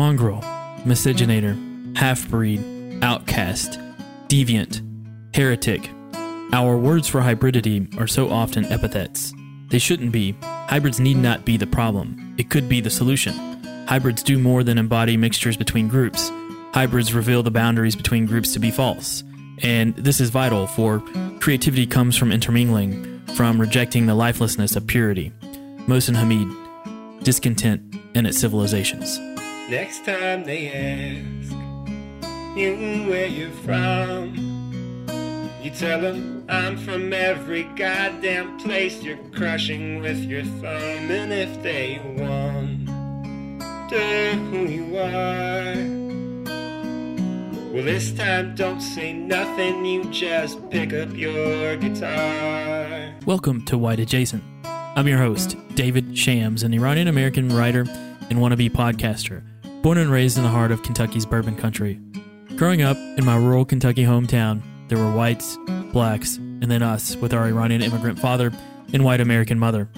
mongrel, miscegenator, half breed, outcast, deviant, heretic. Our words for hybridity are so often epithets. They shouldn't be. Hybrids need not be the problem, it could be the solution. Hybrids do more than embody mixtures between groups. Hybrids reveal the boundaries between groups to be false. And this is vital, for creativity comes from intermingling, from rejecting the lifelessness of purity. Mohsin Hamid, Discontent and Its Civilizations. Next time they ask you where you're from, you tell them I'm from every goddamn place you're crushing with your thumb. And if they wonder who you are, well, this time don't say nothing, you just pick up your guitar. Welcome to White Adjacent. I'm your host, David Shams, an Iranian American writer and wannabe podcaster, born and raised in the heart of Kentucky's bourbon country. Growing up in my rural Kentucky hometown, there were whites, blacks, and then us with our Iranian immigrant father and white American mother.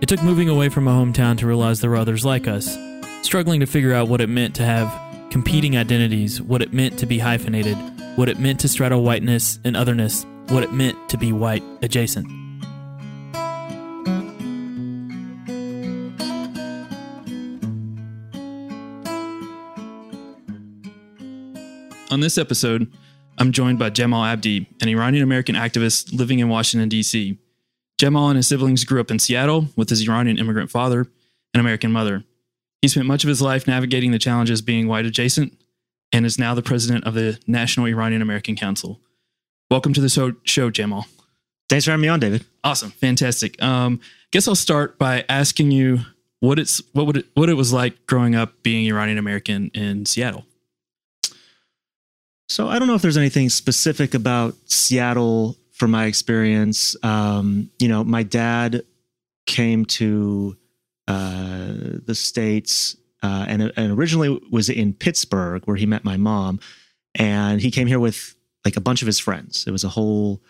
It took moving away from my hometown to realize there were others like us, struggling to figure out what it meant to have competing identities, what it meant to be hyphenated, what it meant to straddle whiteness and otherness, what it meant to be white adjacent. On this episode, I'm joined by Jamal Abdi, an Iranian American activist living in Washington, D.C. Jamal and his siblings grew up in Seattle with his Iranian immigrant father and American mother. He spent much of his life navigating the challenges being white adjacent and is now the president of the National Iranian American Council. Welcome to the show, show Jamal. Thanks for having me on, David. Awesome, fantastic. Um, guess I'll start by asking you what it's what would it, what it was like growing up being Iranian American in Seattle. So I don't know if there's anything specific about Seattle from my experience. Um, you know, my dad came to uh, the states uh, and, and originally was in Pittsburgh where he met my mom, and he came here with like a bunch of his friends. It was a whole,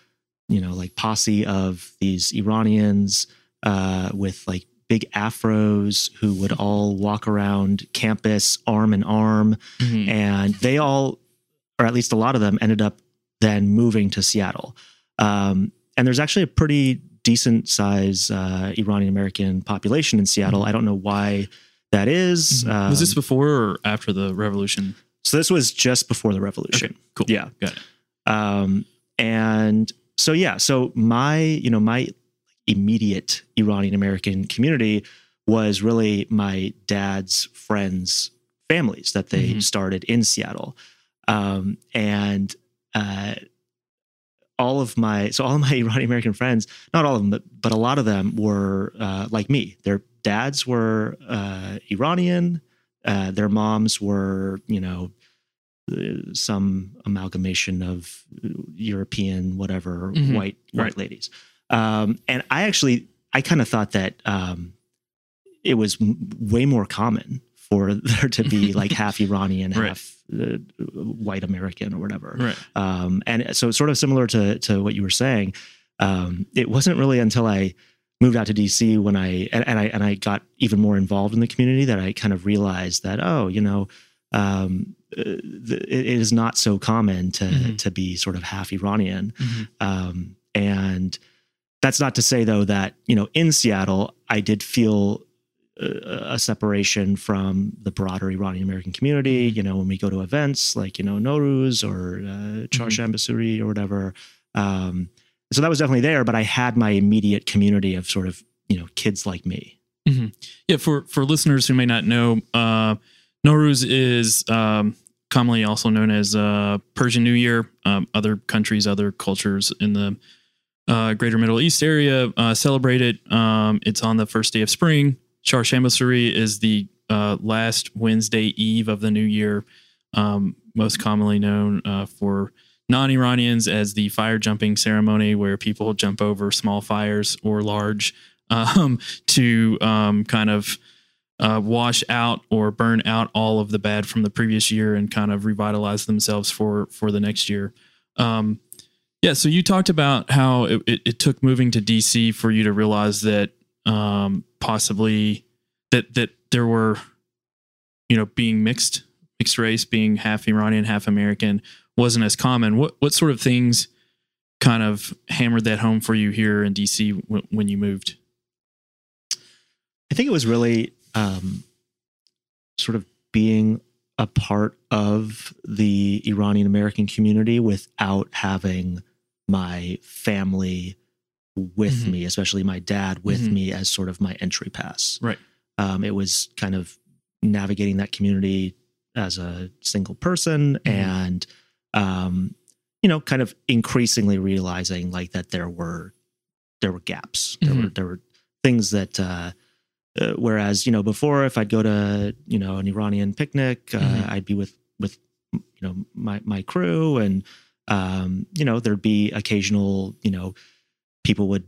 you know, like posse of these Iranians uh, with like big afros who would all walk around campus arm in arm, mm-hmm. and they all, or at least a lot of them, ended up then moving to Seattle. Um, and there's actually a pretty decent size uh, Iranian American population in Seattle. I don't know why that is. Mm-hmm. Um, was this before or after the revolution? So this was just before the revolution. Okay, cool. Yeah, got it. Um, and so yeah, so my you know my immediate Iranian American community was really my dad's friends' families that they mm-hmm. started in Seattle, um, and uh, all of my so all of my Iranian American friends, not all of them, but but a lot of them were uh, like me. Their dads were uh, Iranian. Uh, their moms were, you know, uh, some amalgamation of European, whatever, mm-hmm. white white right. ladies. Um, and I actually, I kind of thought that um, it was way more common for there to be like half Iranian, right. half uh, white American or whatever. Right. Um, and so, sort of similar to to what you were saying, um, it wasn't really until I moved out to DC when I and, and, I and I got even more involved in the community that I kind of realized that oh, you know. Um, uh, it is not so common to mm-hmm. to be sort of half Iranian, mm-hmm. um, and that's not to say though that you know in Seattle I did feel a separation from the broader Iranian American community. Mm-hmm. You know, when we go to events like you know Nowruz or uh, mm-hmm. or whatever. Um, so that was definitely there, but I had my immediate community of sort of you know kids like me. Mm-hmm. Yeah, for for listeners who may not know, uh, Nowruz is um, commonly also known as uh, Persian New Year. Um, other countries, other cultures in the uh, Greater Middle East area uh, celebrate it. Um, it's on the first day of spring. Charshamba is the uh, last Wednesday eve of the new year, um, most commonly known uh, for non Iranians as the fire jumping ceremony, where people jump over small fires or large um, to um, kind of uh, wash out or burn out all of the bad from the previous year and kind of revitalize themselves for for the next year. Um, yeah, so you talked about how it, it, it, took moving to DC for you to realize that um, possibly that that there were you know, being mixed, mixed race, being half Iranian, half American wasn't as common. What what sort of things kind of hammered that home for you here in DC w- when you moved? I think it was really um, sort of being a part of the Iranian American community without having my family with Mhm. me, especially my dad with Mhm. me as sort of my entry pass. Right. Um, it was kind of navigating that community as a single person Mhm. and, um, you know, kind of increasingly realizing like that there were there were gaps. There were there were things that uh, uh, whereas you know before if I'd go to you know an Iranian picnic, uh, Mhm. I'd be with with you know my my crew and um, you know there'd be occasional you know people would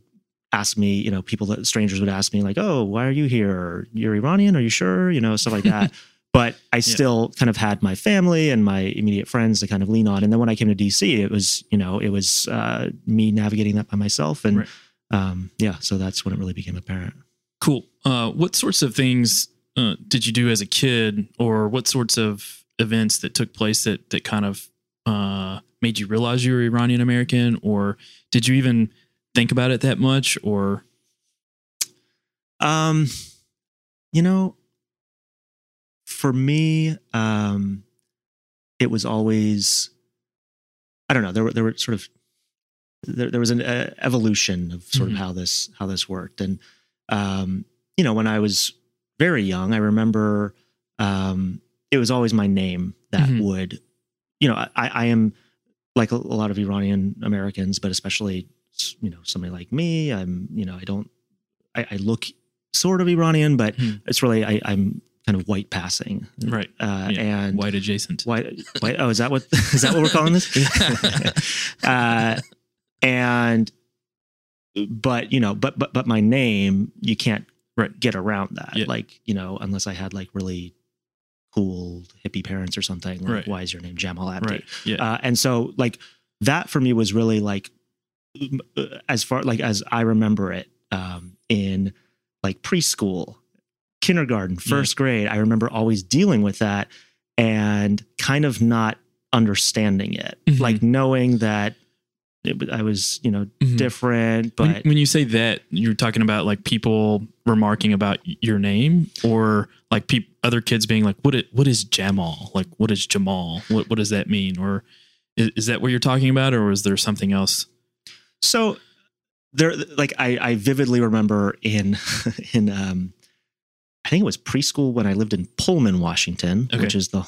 ask me you know people that strangers would ask me like oh why are you here you're Iranian are you sure you know stuff like that. But I still kind of had my family and my immediate friends to kind of lean on. And then when I came to DC, it was, you know, it was uh, me navigating that by myself. And Right. um, yeah, so that's when it really became apparent. Cool. Uh, what sorts of things uh, did you do as a kid, or what sorts of events that took place that that kind of uh, made you realize you were Iranian American, or did you even think about it that much? Or Um, you know, for me, um, it was always, I don't know, there were, there were sort of, there, there was an uh, evolution of sort Mhm. of how this, how this worked. And, um, you know, when I was very young, I remember, um, it was always my name that Mhm. would, you know, I, I am like a, a lot of Iranian Americans, but especially, you know, somebody like me, I'm, you know, I don't, I, I look sort of Iranian, but Hmm. it's really I, I'm kind of white passing, right, uh, Yeah, and white adjacent. white, white. Oh, is that what is that what we're calling this? uh, and but you know, but but but my name, you can't Right. get around that. Yeah. Like you know, unless I had like really cool hippie parents or something. Like, Right. Why is your name Jamal Abdi? right. Yeah. Uh, and so like that for me was really like as far like as I remember it um, in like preschool, kindergarten, first grade. I remember always dealing with that and kind of not understanding it, Mhm. like knowing that it, I was you know Mhm. different, but when you say that, you're talking about like people remarking about your name, or like peop other kids being like, "What? i- What is Jamal? Like, what is Jamal? What What does that mean?" Or is, is that what you're talking about, or is there something else? So there like I, I vividly remember in in um I think it was preschool when I lived in Pullman, Washington, Okay. which is the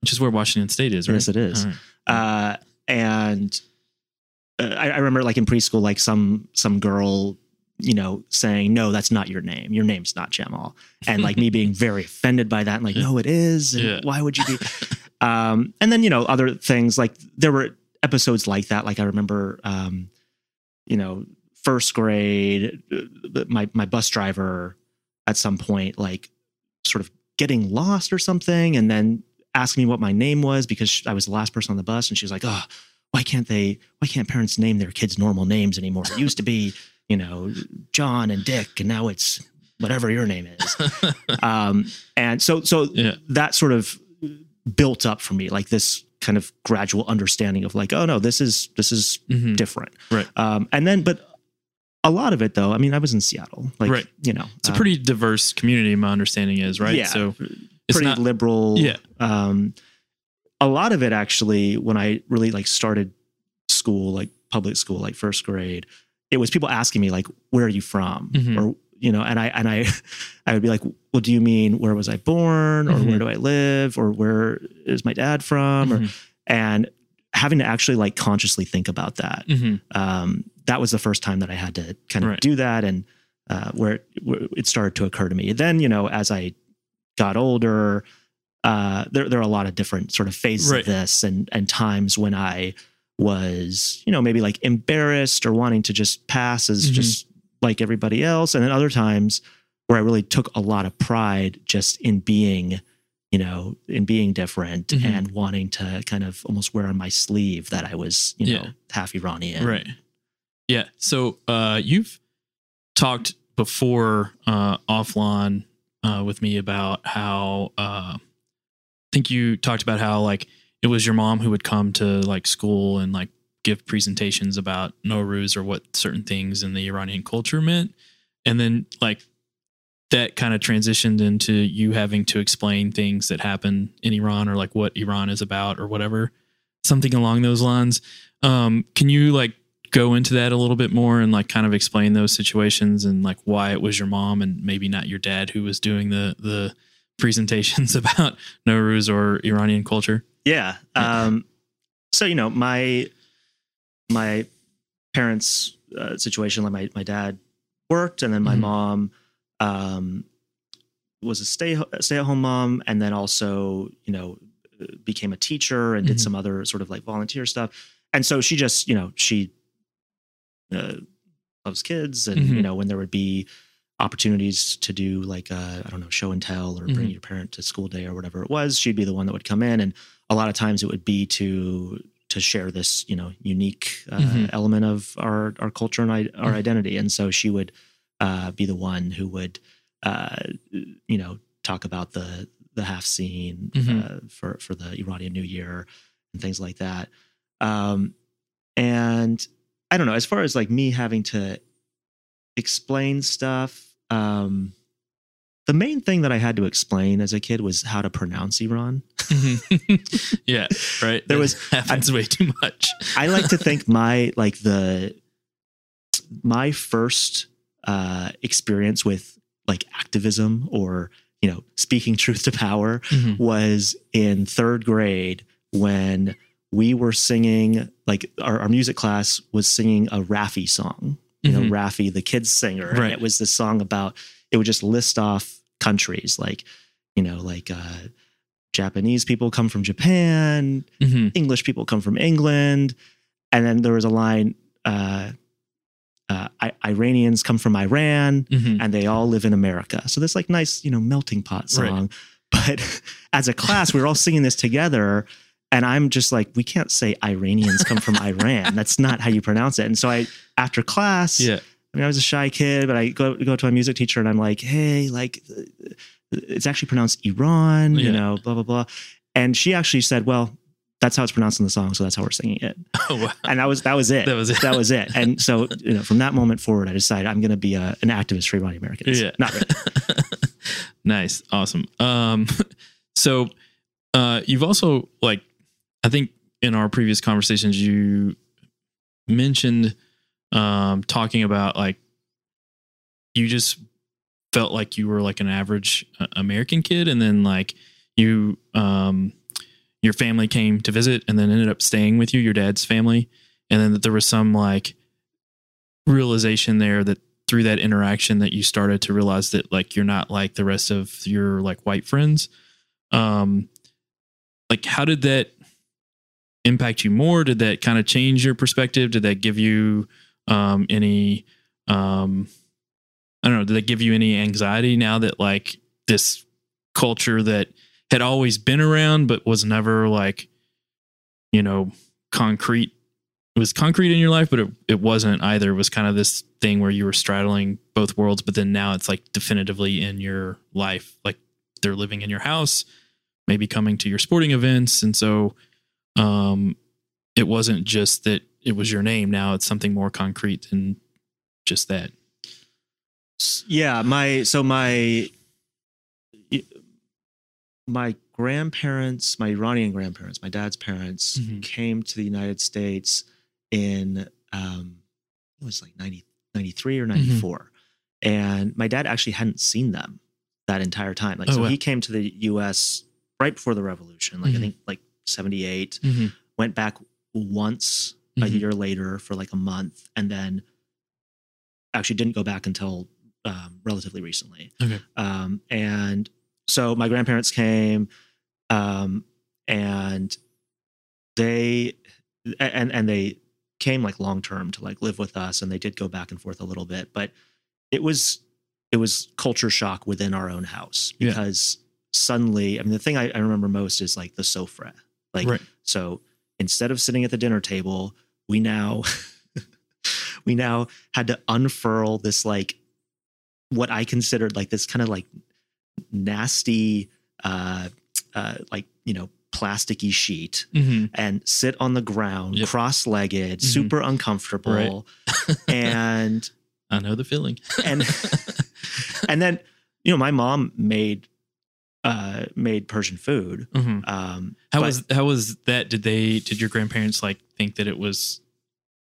Which is where Washington State is, right? Yes, it is. Right. uh, and uh, I, I remember like in preschool, like some some girl, you know, saying, "No, that's not your name. Your name's not Jamal," and like me being very offended by that, and like. "No, it is. And Yeah. Why would you be?" um, and then you know other things like there were episodes like that. Like I remember, um, you know, first grade, uh, my my bus driver at some point like sort of getting lost or something, and then asking me what my name was because I was the last person on the bus, and she was like, "Oh, why can't they? Why can't parents name their kids normal names anymore? It used to be, you know, John and Dick, and now it's whatever your name is." um, and so, so Yeah. that sort of built up for me, like this kind of gradual understanding of like, oh no, this is this is Mhm. different, Right. Um, and then, but a lot of it though, I mean, I was in Seattle, like, Right. you know, It's a uh, pretty diverse community. My understanding is right. Yeah. So it's pretty not. liberal. Yeah. Um, a lot of it actually, when I really like started school, like public school, like first grade, it was people asking me like, "Where are you from?" Mhm. or you know, and I and I, I would be like, "Well, do you mean where was I born, or Mhm. where do I live, or where is my dad from?" Or Mhm. and having to actually like consciously think about that. Mhm. Um, that was the first time that I had to kind of Right. do that, and uh, where, it, where it started to occur to me. Then, you know, as I got older, uh, there there are a lot of different sort of phases Right. of this, and and times when I was, you know, maybe like embarrassed or wanting to just pass as Mhm. just like everybody else, and then other times where I really took a lot of pride just in being, you know, in being different Mhm. and wanting to kind of almost wear on my sleeve that I was, you know, Yeah. half Iranian. Right. Yeah. So uh, you've talked before uh, offline uh, with me about how uh, think you talked about how like it was your mom who would come to like school and like give presentations about Nowruz or what certain things in the Iranian culture meant. And then like that kind of transitioned into you having to explain things that happen in Iran or like what Iran is about or whatever, something along those lines. Um, can you like go into that a little bit more and like kind of explain those situations and like why it was your mom and maybe not your dad who was doing the the presentations about Nowruz or Iranian culture? Yeah. Um, so you know, my my parents' uh, situation, like my my dad worked, and then my Mhm. mom um, was a stay stay at home mom, and then also you know became a teacher and did Mhm. some other sort of like volunteer stuff. And so she just you know she uh, loves kids, and Mhm. you know when there would be opportunities to do like uh, I don't know show and tell or bring Mhm. your parent to school day or whatever it was, she'd be the one that would come in, and a lot of times it would be to to share this you know unique uh, Mhm. element of our our culture and I, our Mhm. identity, and so she would uh, be the one who would uh, you know talk about the the haft seen uh, for for the Iranian New Year and things like that. Um, and I don't know, as far as like me having to explain stuff, um, the main thing that I had to explain as a kid was how to pronounce Iran. Yeah, right. There That was- happens way too much. I like to think my like the my first uh, experience with like activism or you know speaking truth to power Mhm. was in third grade when we were singing like our, our music class was singing a Raffi song you know Mhm. Raffi the kids singer and it was this song about it would just list off countries like you know like uh Japanese people come from Japan Mhm. English people come from England and then there was a line uh uh, I- Iranians come from Iran Mhm. and they all live in America. So this like nice, you know, melting pot Right. song. But as a class, we were all singing this together. And I'm just like, we can't say Iranians come from Iran. That's not how you pronounce it. And so I, after class, Yeah. I mean, I was a shy kid, but I go go to my music teacher and I'm like, hey, like, it's actually pronounced Iran, you know, blah blah blah. And she actually said, well, that's how it's pronounced in the song, so that's how we're singing it. Oh, wow. And that was that was it. That was it. That was it. And so, you know, from that moment forward, I decided I'm going to be a, an activist for Iranian Americans. Yeah. Not really. nice. Awesome. Um, so uh, you've also like, I think in our previous conversations, you mentioned um, talking about like you just felt like you were like an average uh, American kid, and then like you, um, your family came to visit, and then ended up staying with you, your dad's family, and then there was some like realization there that through that interaction that you started to realize that like you're not like the rest of your like white friends. Um like how did that impact you more? Did that kind of change your perspective? Did that give you um any um i don't know did that give you any anxiety now that like this culture that had always been around but was never like you know concrete it was concrete in your life, but it, it wasn't either. It was kind of this thing where you were straddling both worlds, but then now it's like definitively in your life. Like they're living in your house, maybe coming to your sporting events. And so um it wasn't just that it was your name. Now it's something more concrete than just that. Yeah, my so my my grandparents, my Iranian grandparents, my dad's parents Mhm. came to the United States in um it was like 90, 93 or 94. And my dad actually hadn't seen them that entire time. Like Oh, so wow. he came to the US right before the revolution, like Mhm. I think like 78, Mm-hmm. went back once a Mhm. year later for like a month and then actually didn't go back until um, relatively recently Okay. um, and so my grandparents came um, and they and and they came like long term to like live with us and they did go back and forth a little bit but it was it was culture shock within our own house Yeah. because suddenly i mean the thing I, I remember most is like the sofra like Right. so instead of sitting at the dinner table we now we now had to unfurl this like what i considered like this kind of like nasty uh uh, like you know plasticky sheet Mhm. and sit on the ground Yep. cross-legged Mhm. super uncomfortable and I know the feeling. and and then you know my mom made uh made persian food Mhm. um How but- was how was that? Did they did your grandparents like think that it was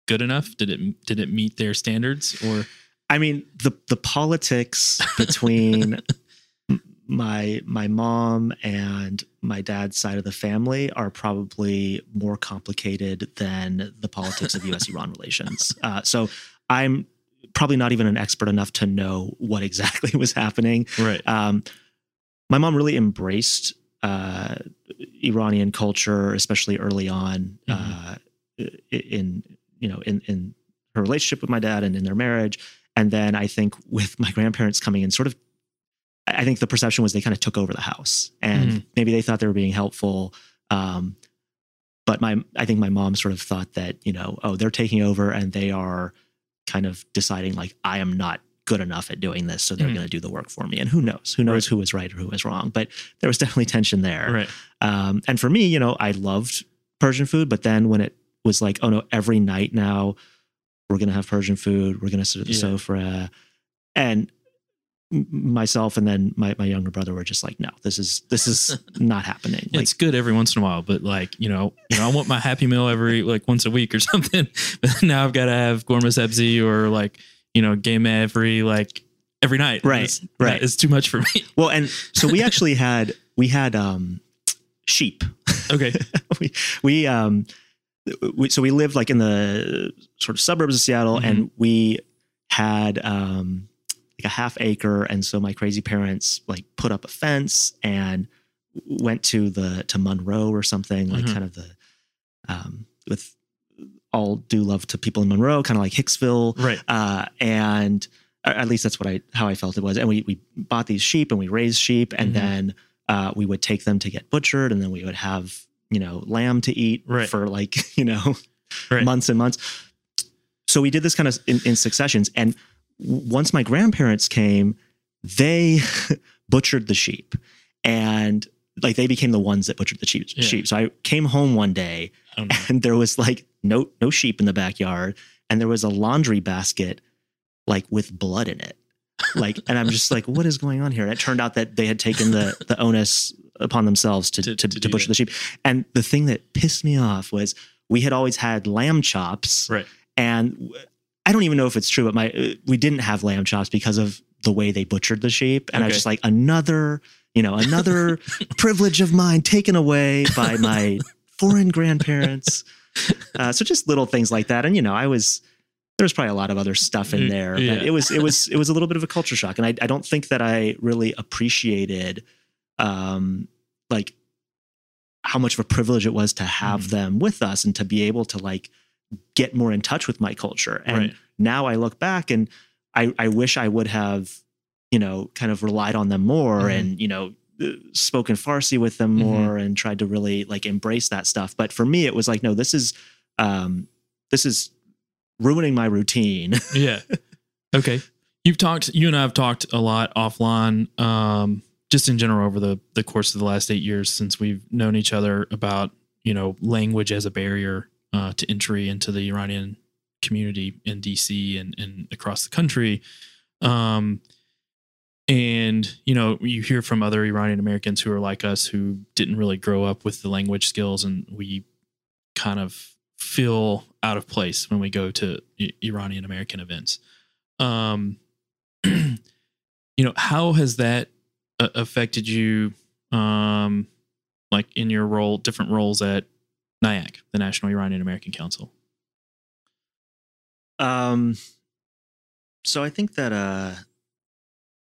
good enough? Did it did it meet their standards or I mean the the politics between my my mom and my dad's side of the family are probably more complicated than the politics of U.S. Iran relations. Uh, so I'm probably not even an expert enough to know what exactly was happening. right? Um, my mom really embraced uh, Iranian culture, especially early on uh, in you know in in her relationship with my dad and in their marriage. And then I think with my grandparents coming in, sort of, I I think the perception was they kind of took over the house, and maybe they thought they were being helpful. Um, but my, I think my mom sort of thought that you know, oh, they're taking over, and they are kind of deciding like I am not good enough at doing this, so they're Mhm. going to do the work for me. And who knows? Who knows Right. who was right or who was wrong? But there was definitely tension there. right. Um, and for me, you know, I loved Persian food, but then when it was like, oh no, every night now we're gonna have Persian food, we're gonna sit at the Yeah. sofra, and myself and then my, my younger brother were just like, no, this is this is not happening. Like, it's good every once in a while, but like you know, you know, I want my Happy Meal every like once a week or something. But now I've got to have ghormeh sabzi or like you know gheymeh every like every night. Right, It's, right. It's too much for me. well, and so we actually had we had um, sheep. Okay. we we um we, so we lived like in the sort of suburbs of Seattle, Mhm. and we had um like a half acre, and so my crazy parents like put up a fence and went to the to Monroe or something like Mhm. kind of the um with all due love to people in Monroe, kind of like Hicksville, right. uh, and at least that's what I how I felt it was. And we we bought these sheep and we raised sheep, and Mhm. then uh, we would take them to get butchered, and then we would have you know lamb to eat Right. for like you know Right. months and months. So we did this kind of in, in successions, and once my grandparents came, they butchered the sheep, and like they became the ones that butchered the sheep. Yeah. Sheep. So I came home one day, I don't and there was like no no sheep in the backyard and there was a laundry basket like with blood in it. Like and i'm just like what is going on here? And it turned out that they had taken the the onus upon themselves to To- to, to to, butcher the sheep. And the thing that pissed me off was we had always had lamb chops. Right. and I don't even know if it's true but my we didn't have lamb chops because of the way they butchered the sheep. And i was just like another you know another privilege of mine taken away by my foreign grandparents uh, so just little things like that and you know i was there was probably a lot of other stuff in Mm, there but it was it was it was a little bit of a culture shock and i, I don't think that i really appreciated um like how much of a privilege it was to have Mhm. them with us and to be able to like get more in touch with my culture and right. now I look back and I, I wish I would have, you know, kind of relied on them more Mhm. and, you know, spoken Farsi with them Mhm. more and tried to really like embrace that stuff. But for me, it was like, no, this is, um, this is ruining my routine. yeah. Okay. You've talked. You and I have talked a lot offline, um, just in general over the the course of the last eight years since we've known each other about you know language as a barrier uh, to entry into the Iranian community in DC and and across the country. Um, and you know you hear from other Iranian Americans who are like us who didn't really grow up with the language skills, and we kind of feel out of place when we go to Iranian American events. Um, you know, how has that uh, affected you? Um, like in your role, different roles at NIAC, the National Iranian American Council. Um, so I think that, uh,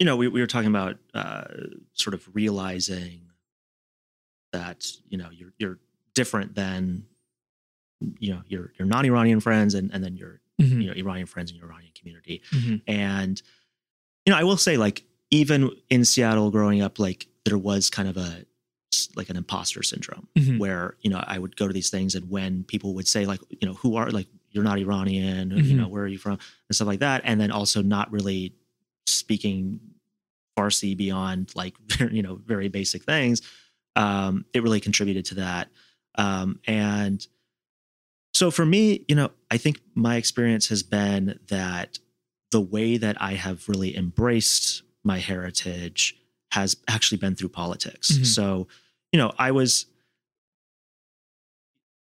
you know, we, we were talking about uh, sort of realizing that, you know, you're, you're different than, you know, your, your non-Iranian friends and, and then your, you know, Iranian friends in your Iranian community. Mhm. And, you know, I will say like, even in Seattle growing up, like there was kind of a, like an imposter syndrome Mhm. where you know I would go to these things and when people would say like you know who are like you're not Iranian you Mhm. know where are you from and stuff like that and then also not really speaking Farsi beyond like you know very basic things um, it really contributed to that. Um, and so for me, you know, I think my experience has been that the way that I have really embraced my heritage has actually been through politics. Mhm. So, you know, I was,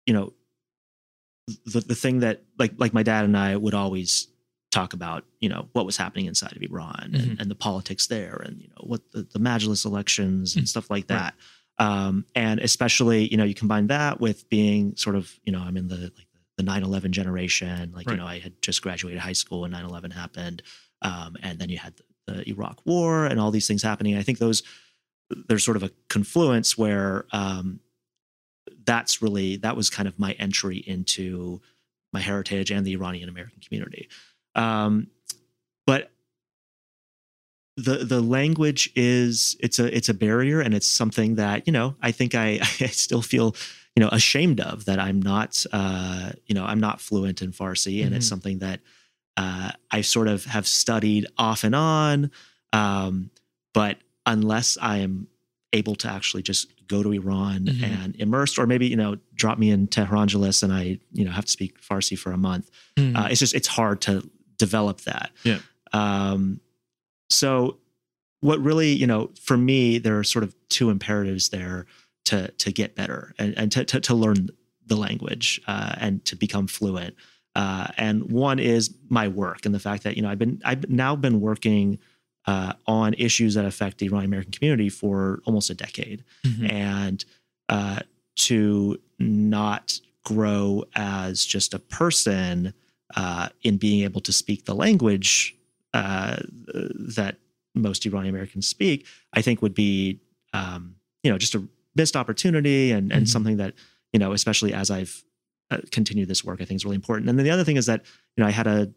you know, the the thing that like like my dad and I would always talk about, you know, what was happening inside of Iran and, Mhm. and the politics there, and you know what the, the Majlis elections and Mm. stuff like Right. that. Um, and especially, you know, you combine that with being sort of, you know, I'm in the like the 9/11 generation. Like, Right. you know, I had just graduated high school when 9/11 happened, um, and then you had the, the Iraq War and all these things happening. I think those there's sort of a confluence where um, that's really that was kind of my entry into my heritage and the Iranian American community. Um, but the the language is it's a it's a barrier and it's something that you know I think I, I still feel you know ashamed of that I'm not uh, you know I'm not fluent in Farsi and it's Mhm. something that uh, I sort of have studied off and on, um, but unless I am able to actually just go to Iran Mhm. and immersed, or maybe you know drop me in Tehrangeles and I you know have to speak Farsi for a month, Mhm. uh, it's just it's hard to develop that. Yeah. Um, so what really you know for me there are sort of two imperatives there to to get better and, and to, to to learn the language uh, and to become fluent. Uh, and one is my work and the fact that you know I've been I've now been working uh, on issues that affect the Iranian American community for almost a decade Mhm. and uh, to not grow as just a person uh, in being able to speak the language uh, that most Iranian Americans speak, I think would be um, you know just a missed opportunity and and Mhm. something that you know especially as I've uh, continued this work, I think is really important. And then the other thing is that you know I had a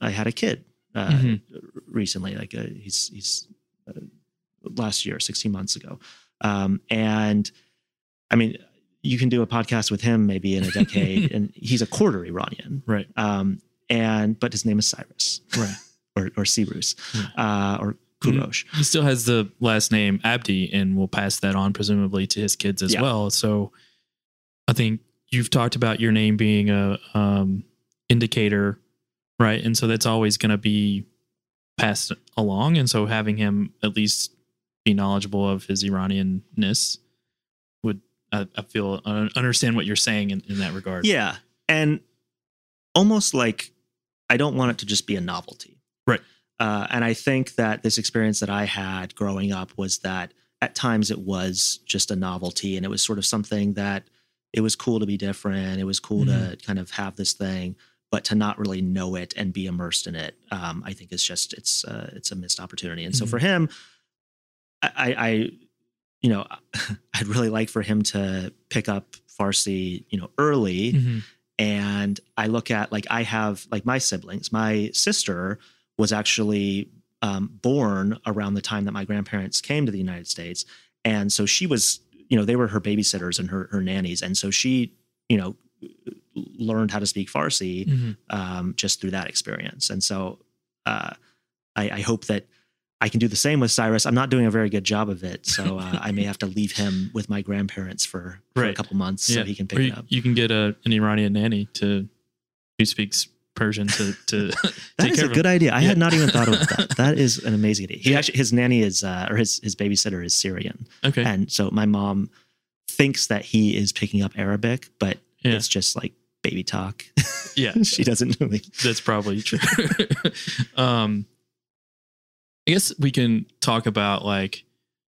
I had a kid uh, Mhm. recently, like uh, he's he's uh, last year, 16 months ago. Um, and I mean, you can do a podcast with him maybe in a decade, and he's a quarter Iranian. Right. Um, and but his name is Cyrus, Right. or or Cyrus, Yeah. uh, or Kurosh. He still has the last name Abdi and will pass that on presumably to his kids as Yeah. well. So I think you've talked about your name being a um, indicator, right? And so that's always going to be passed along. And so having him at least be knowledgeable of his Iranianness I, I feel, uh, understand what you're saying in, in that regard. Yeah, and almost like I don't want it to just be a novelty, Right. Uh, and I think that this experience that I had growing up was that at times it was just a novelty, and it was sort of something that it was cool to be different. It was cool to kind of have this thing, but to not really know it and be immersed in it, um, I think is just it's uh, it's a missed opportunity. And so Mhm. for him, I, I, I you know, I'd really like for him to pick up Farsi, you know, early. Mhm. And I look at like I have like my siblings. My sister was actually um, born around the time that my grandparents came to the United States, and so she was, you know, they were her babysitters and her her nannies, and so she, you know, learned how to speak Farsi Mhm. um, just through that experience. And so uh, I, I hope that I can do the same with Cyrus. I'm not doing a very good job of it, so uh, I may have to leave him with my grandparents for, for a couple months so he can pick Or it up. you can get a, an Iranian nanny to who speaks Persian to, to That is a good idea. I Yeah. had not even thought about that. That is an amazing idea. He Yeah. actually his nanny is uh, or his his babysitter is Syrian. Okay. and so my mom thinks that he is picking up Arabic, but Yeah. it's just like baby talk. Yeah. she doesn't really. That's probably true. um, I guess we can talk about like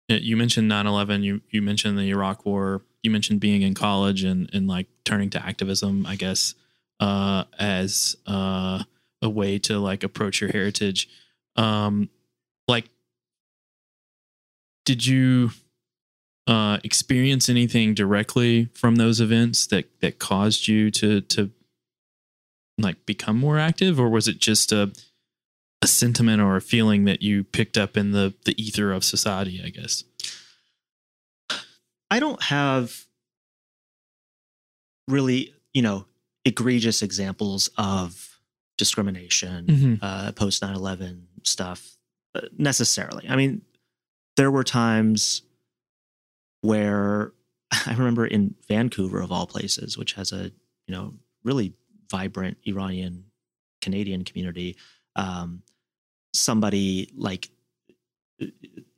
you mentioned 9-11, you you mentioned the Iraq War, you mentioned being in college and and like turning to activism, I guess, uh, as uh, a way to like approach your heritage. Um, like, did you uh, experience anything directly from those events that that caused you to to like become more active or was it just a a sentiment or a feeling that you picked up in the the ether of society i guess I don't have really, you know, egregious examples of discrimination, Mhm. uh, post 9 11 stuff uh, necessarily. I mean, there were times where I remember in Vancouver of all places, which has a you know really vibrant Iranian Canadian community, um, somebody like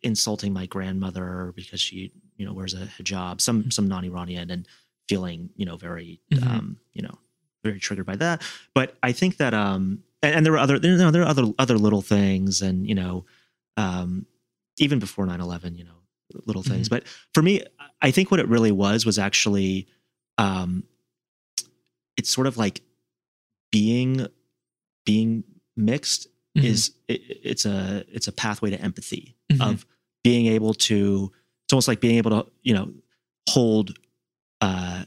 insulting my grandmother because she you know wears a hijab, some some non-Iranian, and feeling you know very Mhm. um, you know very triggered by that. But I think that um and, and there were other you know there are other other little things and you know um even before 9-11 you know little things but for me i think what it really was was actually um it's sort of like being being mixed Mhm. is it, it's a it's a pathway to empathy Mhm. of being able to it's almost like being able to you know hold uh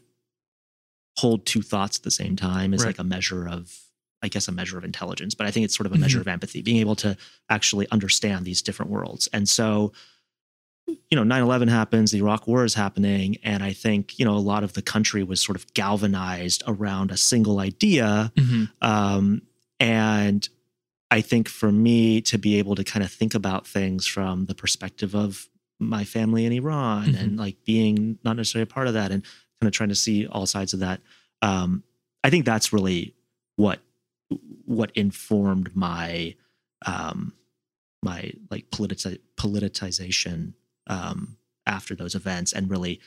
hold two thoughts at the same time is Right. like a measure of i guess a measure of intelligence but i think it's sort of a measure of empathy being able to actually understand these different worlds and so you know 9-11 happens the iraq war is happening and i think you know a lot of the country was sort of galvanized around a single idea Mhm. um, and I think for me to be able to kind of think about things from the perspective of my family in Iran Mhm. and like being not necessarily a part of that and kind of trying to see all sides of that, um, I think that's really what what informed my um, my like politi- politicization um, after those events and really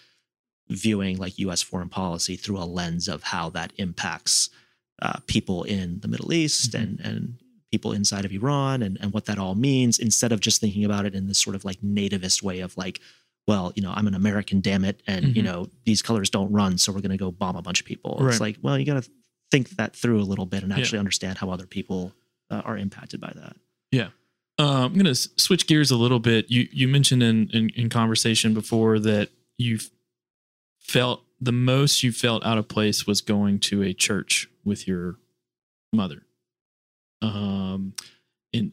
viewing like U.S. foreign policy through a lens of how that impacts uh, people in the Middle East Mhm. and and people inside of Iran and and what that all means instead of just thinking about it in this sort of like nativist way of like well you know I'm an American damn it and you Mhm. know these colors don't run so we're going to go bomb a bunch of people Right. it's like well you got to think that through a little bit and Yeah. actually understand how other people uh, are impacted by that Yeah. Uh, I'm going to switch gears a little bit. You you mentioned in, in in conversation before that you felt the most you felt out of place was going to a church with your mother. Um, and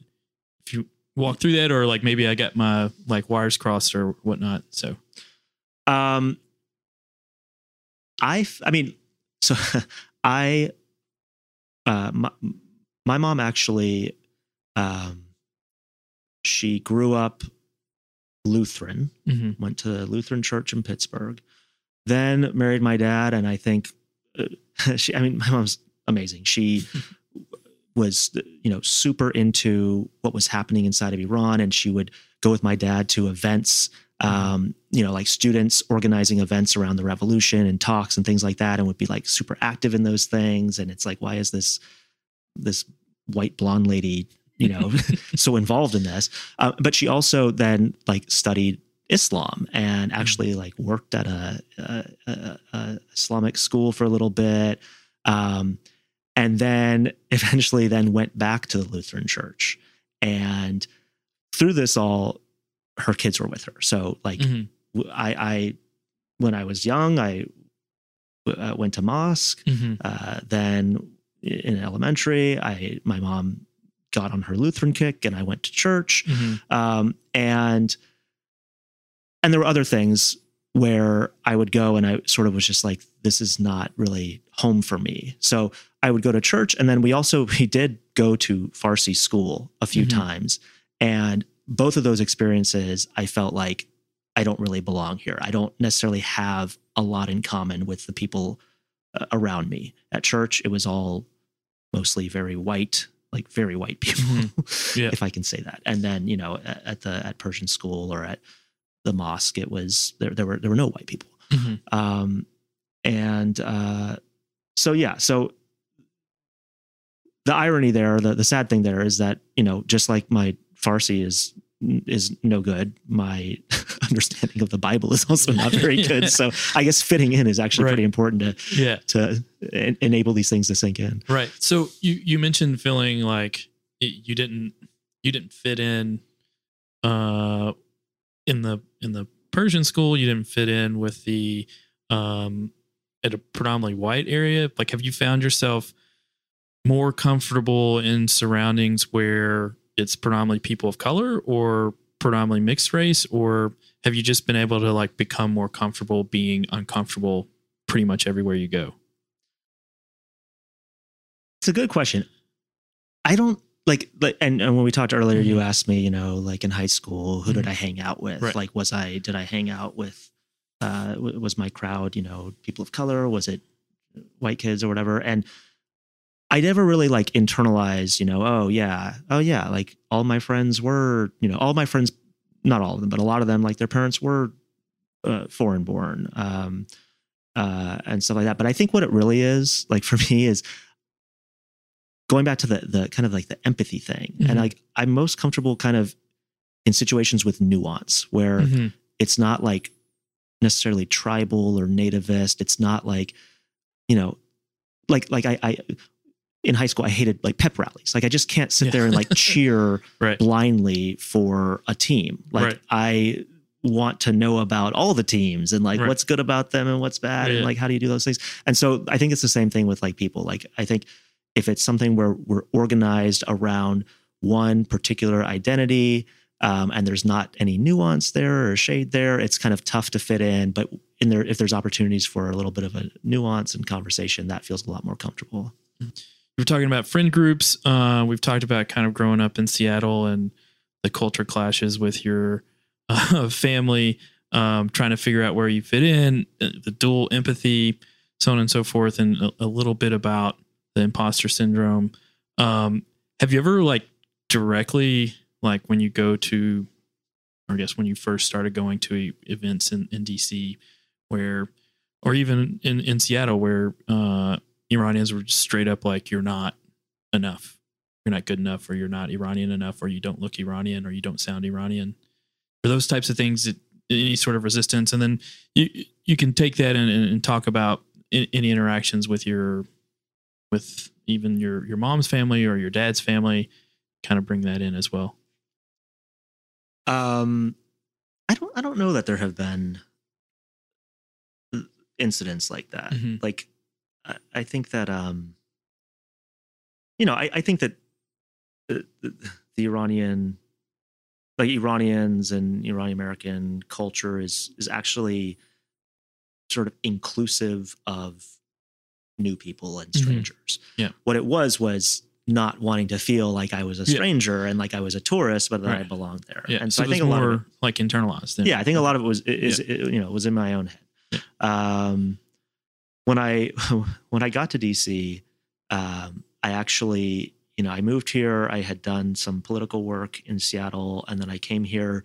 if you walk through that, or like maybe I got my like wires crossed or whatnot. So Um, I, f- I mean, so I, uh, my, my mom actually, um, she grew up Lutheran, mhm. went to the Lutheran church in Pittsburgh, then married my dad. And I think uh, she, I mean, my mom's amazing. She was, you know, super into what was happening inside of Iran. And she would go with my dad to events, um, you know, like students organizing events around the revolution and talks and things like that, and would be like super active in those things. And it's like, why is this, this white blonde lady, you know, so involved in this? Uh, but she also then like studied Islam and actually like worked at a, a, a, a Islamic school for a little bit, um, and then eventually then went back to the Lutheran Church. And through this all, her kids were with her. So like Mhm. w- I, I when I was young, I uh, went to mosque. Mhm. Uh, then in elementary, I my mom got on her Lutheran kick, and I went to church Mhm. um, and and there were other things where I would go and I sort of was just like, this is not really home for me. So I would go to church, and then we also we did go to Farsi school a few Mhm. times, and both of those experiences, I felt like I don't really belong here. I don't necessarily have a lot in common with the people uh, around me. At church, it was all mostly very white, like very white people, Yeah. if I can say that. And then you know, at, the at Persian school or at the mosque, it was there. There were there were no white people. Mhm. Um, and uh, so yeah, so the irony there, the the sad thing there is that you know, just like my Farsi is is no good, my understanding of the Bible is also not very Yeah. good. So I guess fitting in is actually Right. pretty important to Yeah. to en- enable these things to sink in. Right. So you you mentioned feeling like it, you didn't you didn't fit in uh in the in the Persian school, you didn't fit in with the um at a predominantly white area. Like have you found yourself more comfortable in surroundings where it's predominantly people of color or predominantly mixed race or have you just been able to like become more comfortable being uncomfortable pretty much everywhere you go? It's a good question. I don't like, like and, and when we talked earlier, you Mhm. asked me, you know, like in high school, who did Mhm. I hang out with? Right. Like, was I, did I hang out with uh, w- was my crowd, you know, people of color? Was it white kids or whatever? And I never really like internalized, you know, oh yeah, oh yeah, like all my friends were, you know, all my friends, not all of them, but a lot of them, like their parents were uh, foreign born um, uh, and stuff like that. But I think what it really is, like for me, is going back to the the kind of like the empathy thing, Mhm. and like I'm most comfortable kind of in situations with nuance where Mhm. it's not like necessarily tribal or nativist. It's not like, you know, like like I, I in high school I hated like pep rallies. Like I just can't sit Yeah. there and like cheer Right. blindly for a team. Like Right. I want to know about all the teams and like Right. what's good about them and what's bad Yeah. and like how do you do those things. And so I think it's the same thing with like people. Like I think if it's something where we're organized around one particular identity um, and there's not any nuance there or shade there, it's kind of tough to fit in. But in there, if there's opportunities for a little bit of a nuance and conversation, that feels a lot more comfortable. We're talking about friend groups. Uh, we've talked about kind of growing up in Seattle and the culture clashes with your uh, family, um, trying to figure out where you fit in, uh, the dual empathy, so on and so forth, and a, a little bit about the imposter syndrome. Um, have you ever like directly, like when you go to, or I guess when you first started going to events in, in DC, where, or even in, in Seattle, where uh, Iranians were just straight up like, you're not enough. You're not good enough, or you're not Iranian enough, or you don't look Iranian, or you don't sound Iranian. For those types of things, it, any sort of resistance, and then you you can take that and, and talk about in, any interactions with your with even your your mom's family or your dad's family. Kind of bring that in as well. Um, I don't. I don't know that there have been uh, incidents like that. Mhm. Like, I, I think that um, you know, I, I think that the, the, the Iranian, like Iranians and Iranian American culture is is actually sort of inclusive of new people and Mhm. strangers. Yeah. What it was was not wanting to feel like I was a Yeah. stranger and like I was a tourist, but that I belonged there. Yeah, And so, so, I think a lot of it, like internalized. Yeah, I think a lot of it was is it, you know was in my own head. Um, when I when I got to DC, um, I actually you know I moved here. I had done some political work in Seattle, and then I came here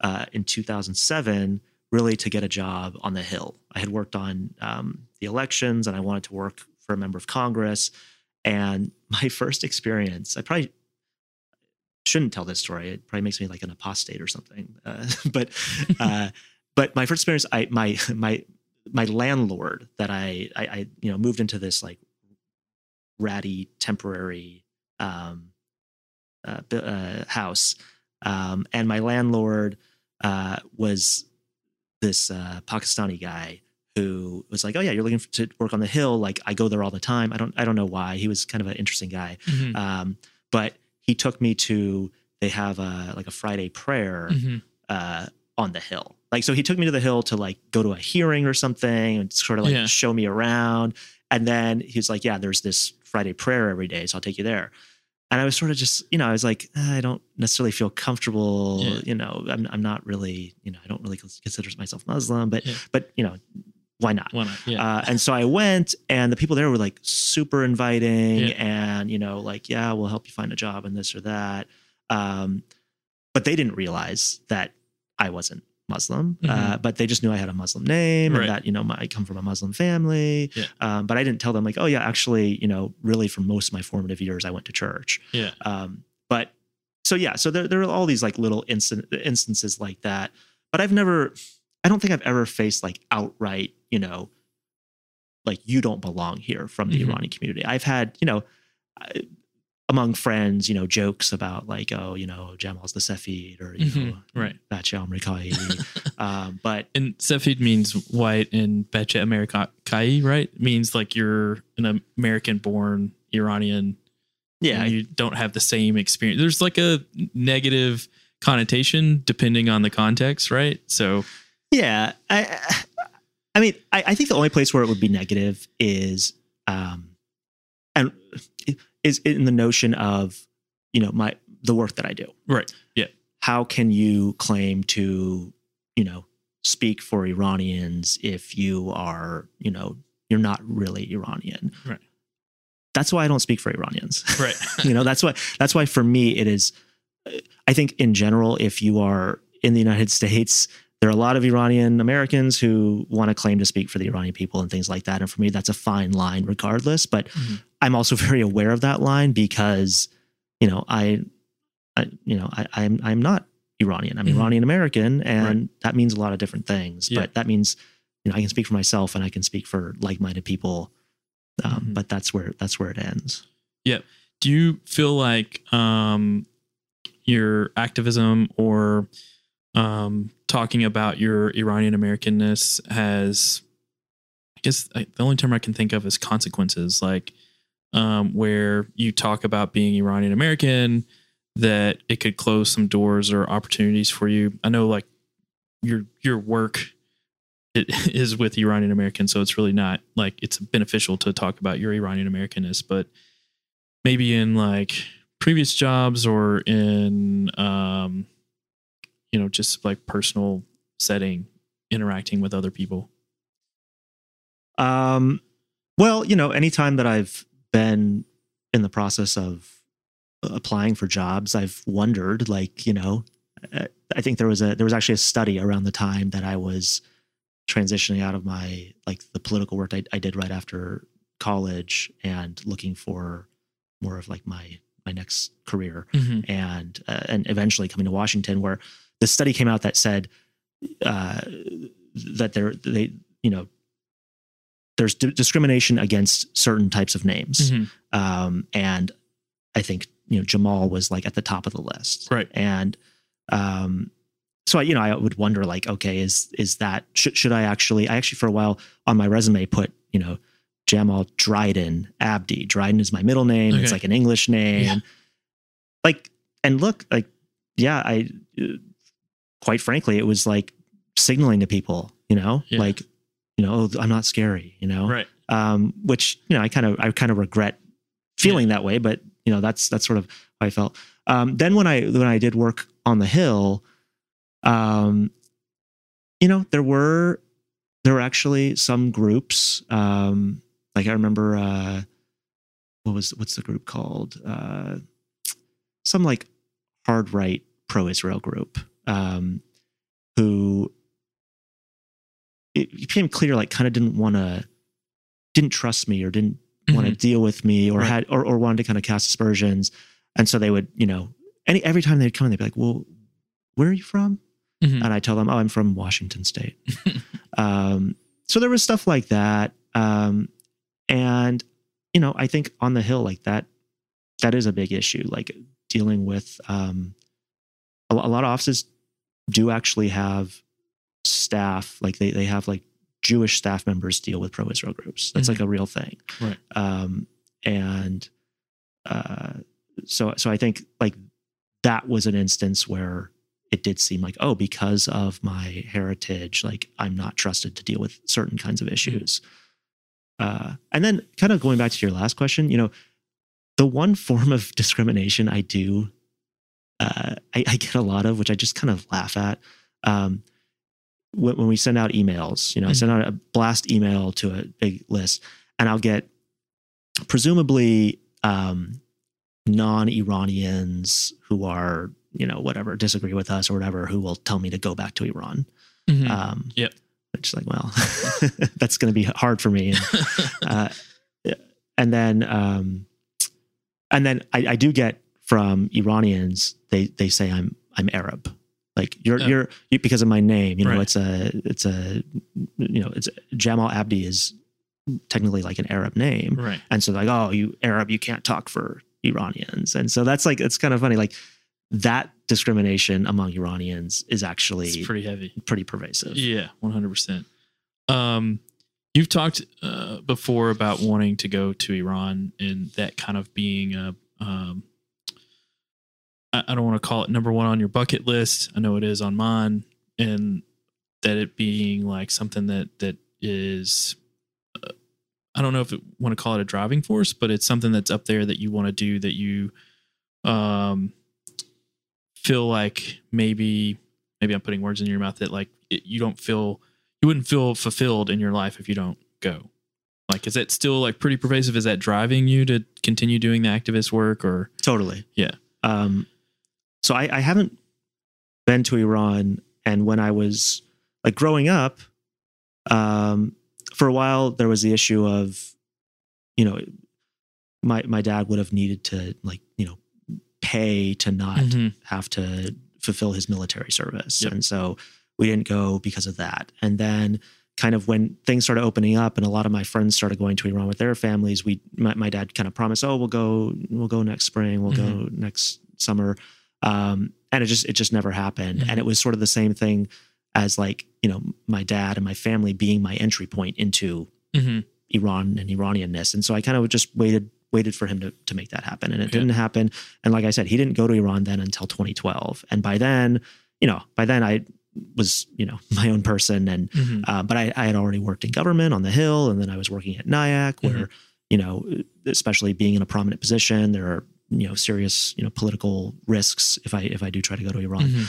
uh, in 2007 really to get a job on the Hill. I had worked on um, the elections, and I wanted to work for a member of Congress. And my first experience, I probably shouldn't tell this story. It probably makes me like an apostate or something. Uh, but uh, but my first experience, I my my my landlord that I, I I you know moved into this like ratty temporary um, uh, uh, house, um, and my landlord uh, was this uh, Pakistani guy who was like, "Oh yeah, you're looking for, to work on the hill. Like I go there all the time. I don't I don't know why. He was kind of an interesting guy, Mhm. um, but he took me to they have a like a Friday prayer Mhm. uh, on the hill. Like, so he took me to the hill to like go to a hearing or something and sort of like Yeah. show me around. And then he's like, yeah, there's this Friday prayer every day. So I'll take you there. And I was sort of just, you know, I was like, "Eh, I don't necessarily feel comfortable. Yeah. You know, I'm, I'm not really, you know, I don't really consider myself Muslim, but, Yeah. but, you know, why not? Why not? Yeah. Uh, and so I went, and the people there were like super inviting, Yeah. and you know, like, yeah, we'll help you find a job and this or that. Um, but they didn't realize that I wasn't Muslim, uh, but they just knew I had a Muslim name Mm-hmm. Right. and that you know my, I come from a Muslim family. Yeah. Um, but I didn't tell them like, oh yeah, actually, you know, really for most of my formative years, I went to church. yeah. Um, but so yeah, so there there are all these like little instant instances like that. But I've never, I don't think I've ever faced like outright, you know, like you don't belong here from the Mhm. Iranian community. I've had, you know, I- among friends, you know, jokes about like, oh, you know, Jamal's the Sefid or you know, Mhm, right. Bacha Amrikai. um, but And Sefid means white, and Becha Amerikai, right? Means like you're an American born Iranian. yeah, and you don't have the same experience. There's like a negative connotation depending on the context, right? So, Yeah, I, I mean, I, I think the only place where it would be negative is, um, and is in the notion of, you know, my the work that I do. right. Yeah. How can you claim to, you know, speak for Iranians if you are, you know, you're not really Iranian. Right. That's why I don't speak for Iranians. Right. you know, that's why that's why for me it is I think in general if you are in the United States there are a lot of Iranian Americans who want to claim to speak for the Iranian people and things like that. And for me, that's a fine line regardless. But Mhm. I'm also very aware of that line because, you know, I, I you know, I, I'm I'm not Iranian. I'm Mhm. Iranian American, and that means a lot of different things. Yeah. But that means, you know, I can speak for myself and I can speak for like-minded people. Um, Mhm. But that's where that's where it ends. Yeah. Do you feel like um, your activism or um, talking about your Iranian Americanness has, I guess I, the only term I can think of is consequences, like um, where you talk about being Iranian American, that it could close some doors or opportunities for you. I know, like your your work it is with Iranian Americans, so it's really not like it's beneficial to talk about your Iranian Americanness, but maybe in like previous jobs or in um you know just like personal setting interacting with other people? Um, well, you know, anytime that I've been in the process of applying for jobs, I've wondered, like, you know, I think there was a there was actually a study around the time that I was transitioning out of my like the political work I, I did right after college and looking for more of like my my next career and uh, and eventually coming to Washington, where the study came out that said uh, that there they you know there's d- discrimination against certain types of names, Mhm. um, and I think you know Jamal was like at the top of the list, Right. And um, so I, you know I would wonder like, okay, is is that should should I actually? I actually for a while on my resume put you know Jamal Dryden Abdi. Dryden is my middle name. It's like an English name. Yeah. Like, and look, like, yeah, I, uh, quite frankly, it was like signaling to people, you know, Yeah. like, you know, oh, I'm not scary, you know, right um, which, you know, I kind of, I kind of regret feeling that way, but you know, that's, that's sort of how I felt. Um, then when I, when I did work on the Hill, um, you know, there were, there were actually some groups, um, like I remember, uh, what was what's the group called? Uh, some like hard right pro Israel group um, who it became clear like kind of didn't want to didn't trust me or didn't want to deal with me or Right. had or, or wanted to kind of cast aspersions. And so they would you know any every time they'd come in they'd be like well where are you from? Mhm. and i tell them oh i'm from washington state. Um, so there was stuff like that. Um, and you know i think on the hill like that that is a big issue like dealing with um, a, a lot of offices do actually have staff like they, they have like jewish staff members deal with pro-israel groups that's Mhm. like a real thing Right. um, and uh, so so i think like that was an instance where it did seem like oh because of my heritage like i'm not trusted to deal with certain kinds of issues uh, and then kind of going back to your last question you know the one form of discrimination i do uh, I, I get a lot of which i just kind of laugh at um, when, when we send out emails you know i Mhm. send out a blast email to a big list and i'll get presumably um, non-iranians who are you know whatever disagree with us or whatever who will tell me to go back to iran Mhm. um, Yep. Which like, well, that's going to be hard for me. And, uh, and then, um, and then I, I do get from Iranians. They they say I'm I'm Arab. Like you're Oh. you're you, because of my name. You know, Right. it's a it's a you know it's Jamal Abdi is technically like an Arab name. right And so like, oh, you Arab, you can't talk for Iranians. And so that's like it's kind of funny. Like that discrimination among Iranians is actually it's pretty heavy pretty pervasive. Yeah, one hundred percent. Um, you've talked uh, before about wanting to go to Iran and that kind of being a. Um, I, I don't want to call it number one on your bucket list. I know it is on mine, and that it being like something that that is. uh, I don't know if it want to call it a driving force, but it's something that's up there that you want to do that you um feel like maybe maybe I'm putting words in your mouth that like it, you don't feel you wouldn't feel fulfilled in your life if you don't go. Like, is that still like pretty pervasive? Is that driving you to continue doing the activist work or? Totally. Yeah. Um, so I, I haven't been to Iran, and when I was like growing up, um, for a while there was the issue of, you know, my my dad would have needed to like you know pay to not Mhm. have to fulfill his military service. Yep. And so we didn't go because of that. And then kind of when things started opening up and a lot of my friends started going to Iran with their families, we my, my dad kind of promised, "Oh, we'll go we'll go next spring, we'll go next summer." Um and it just it just never happened. Mhm. And it was sort of the same thing as like, you know, my dad and my family being my entry point into Mm-hmm. Iran and Iranianness. And so I kind of just waited waited for him to to make that happen. And it Yeah. didn't happen. And like I said, he didn't go to Iran then until 2012. And by then, you know, by then I was, you know, my own person and Mm-hmm. uh, but I, I had already worked in government on the Hill, and then I was working at NIAC, where you know, especially being in a prominent position, there are you know serious you know political risks if I if I do try to go to Iran. Mm-hmm.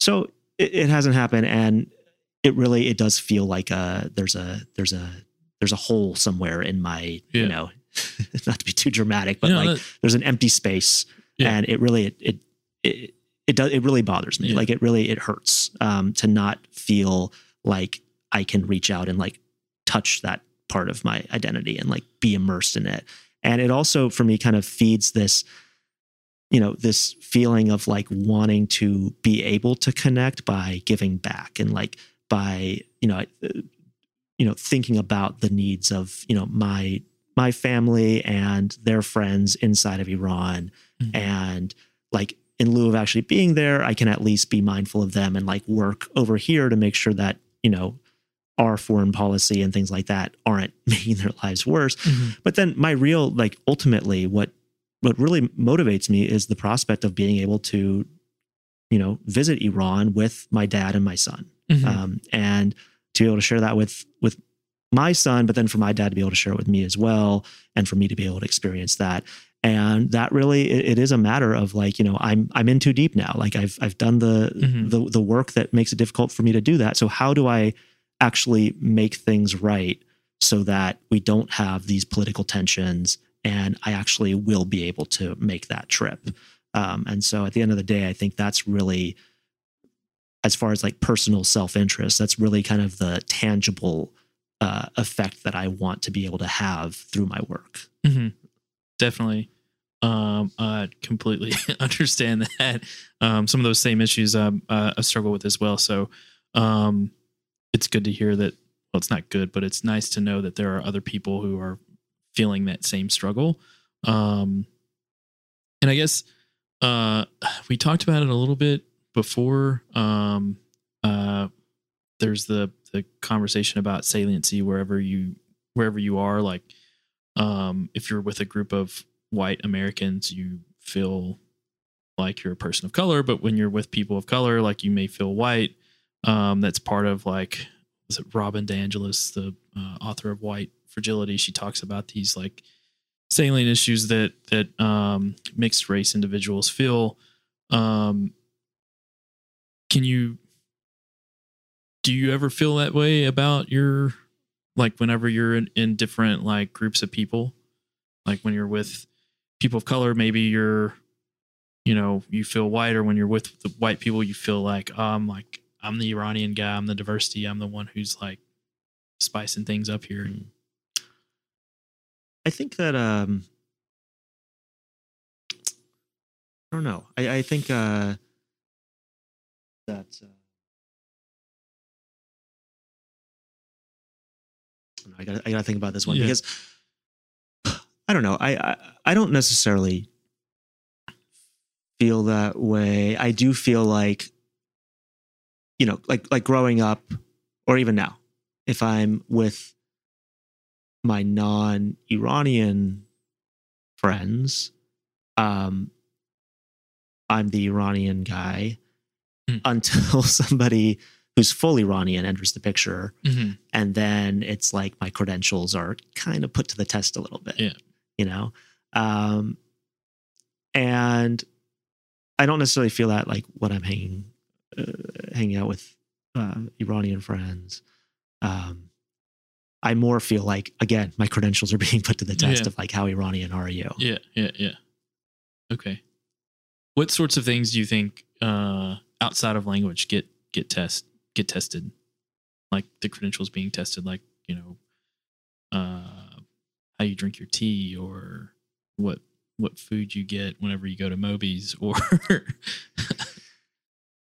So it, it hasn't happened, and it really it does feel like a there's a there's a there's a hole somewhere in my Yeah. you know, not to be too dramatic, but like that- there's an empty space, Yeah. and it really it it it, it does it really bothers me. Like it really it hurts um, to not feel like I can reach out and like touch that part of my identity and like be immersed in it. And it also for me kind of feeds this you know this feeling of like wanting to be able to connect by giving back and like by you know uh, you know thinking about the needs of you know my my family and their friends inside of Iran Mhm. and like in lieu of actually being there I can at least be mindful of them and like work over here to make sure that you know our foreign policy and things like that aren't making their lives worse Mhm. but then my real like ultimately what what really motivates me is the prospect of being able to you know visit iran with my dad and my son Mhm. um, and to be able to share that with with my son but then for my dad to be able to share it with me as well and for me to be able to experience that and that really it, it is a matter of like you know i'm i'm in too deep now like i've i've done the Mhm. the the work that makes it difficult for me to do that so how do i actually make things right so that we don't have these political tensions and I actually will be able to make that trip. Um, and so at the end of the day, I think that's really, as far as like personal self interest, that's really kind of the tangible uh, effect that I want to be able to have through my work. hmm Definitely. Um, I completely understand that. Um, some of those same issues um, uh, I struggle with as well. So um, it's good to hear that. Well, it's not good, but it's nice to know that there are other people who are feeling that same struggle. Um, and I guess uh, we talked about it a little bit before. Um, uh, there's the the conversation about saliency wherever you wherever you are. Like, um, if you're with a group of white Americans, you feel like you're a person of color, but when you're with people of color, like you may feel white. Um, that's part of like, was it Robin DeAngelis, the uh, author of White Fragility? She talks about these like salient issues that that um, mixed race individuals feel. Um, can you do you ever feel that way about your like whenever you're in, in different like groups of people like when you're with people of color maybe you're you know you feel white or when you're with the white people you feel like oh, i'm like i'm the iranian guy i'm the diversity i'm the one who's like spicing things up here I think that um I don't know. I, I think uh that uh, I got I got to think about this one Yeah. because I don't know. I, I I don't necessarily feel that way. I do feel like you know, like like growing up or even now, if I'm with my non-Iranian friends, um, I'm the Iranian guy Hmm. until somebody who's full Iranian enters the picture, mm-hmm. and then it's like my credentials are kind of put to the test a little bit. Yeah. you know, um, and I don't necessarily feel that like when I'm hanging uh, hanging out with uh, Iranian friends. Um, I more feel like again my credentials are being put to the test Yeah. of like how Iranian are you? Yeah, yeah, yeah. Okay. What sorts of things do you think uh, outside of language get get test get tested? Like the credentials being tested, like you know, uh, how you drink your tea, or what what food you get whenever you go to Moby's, or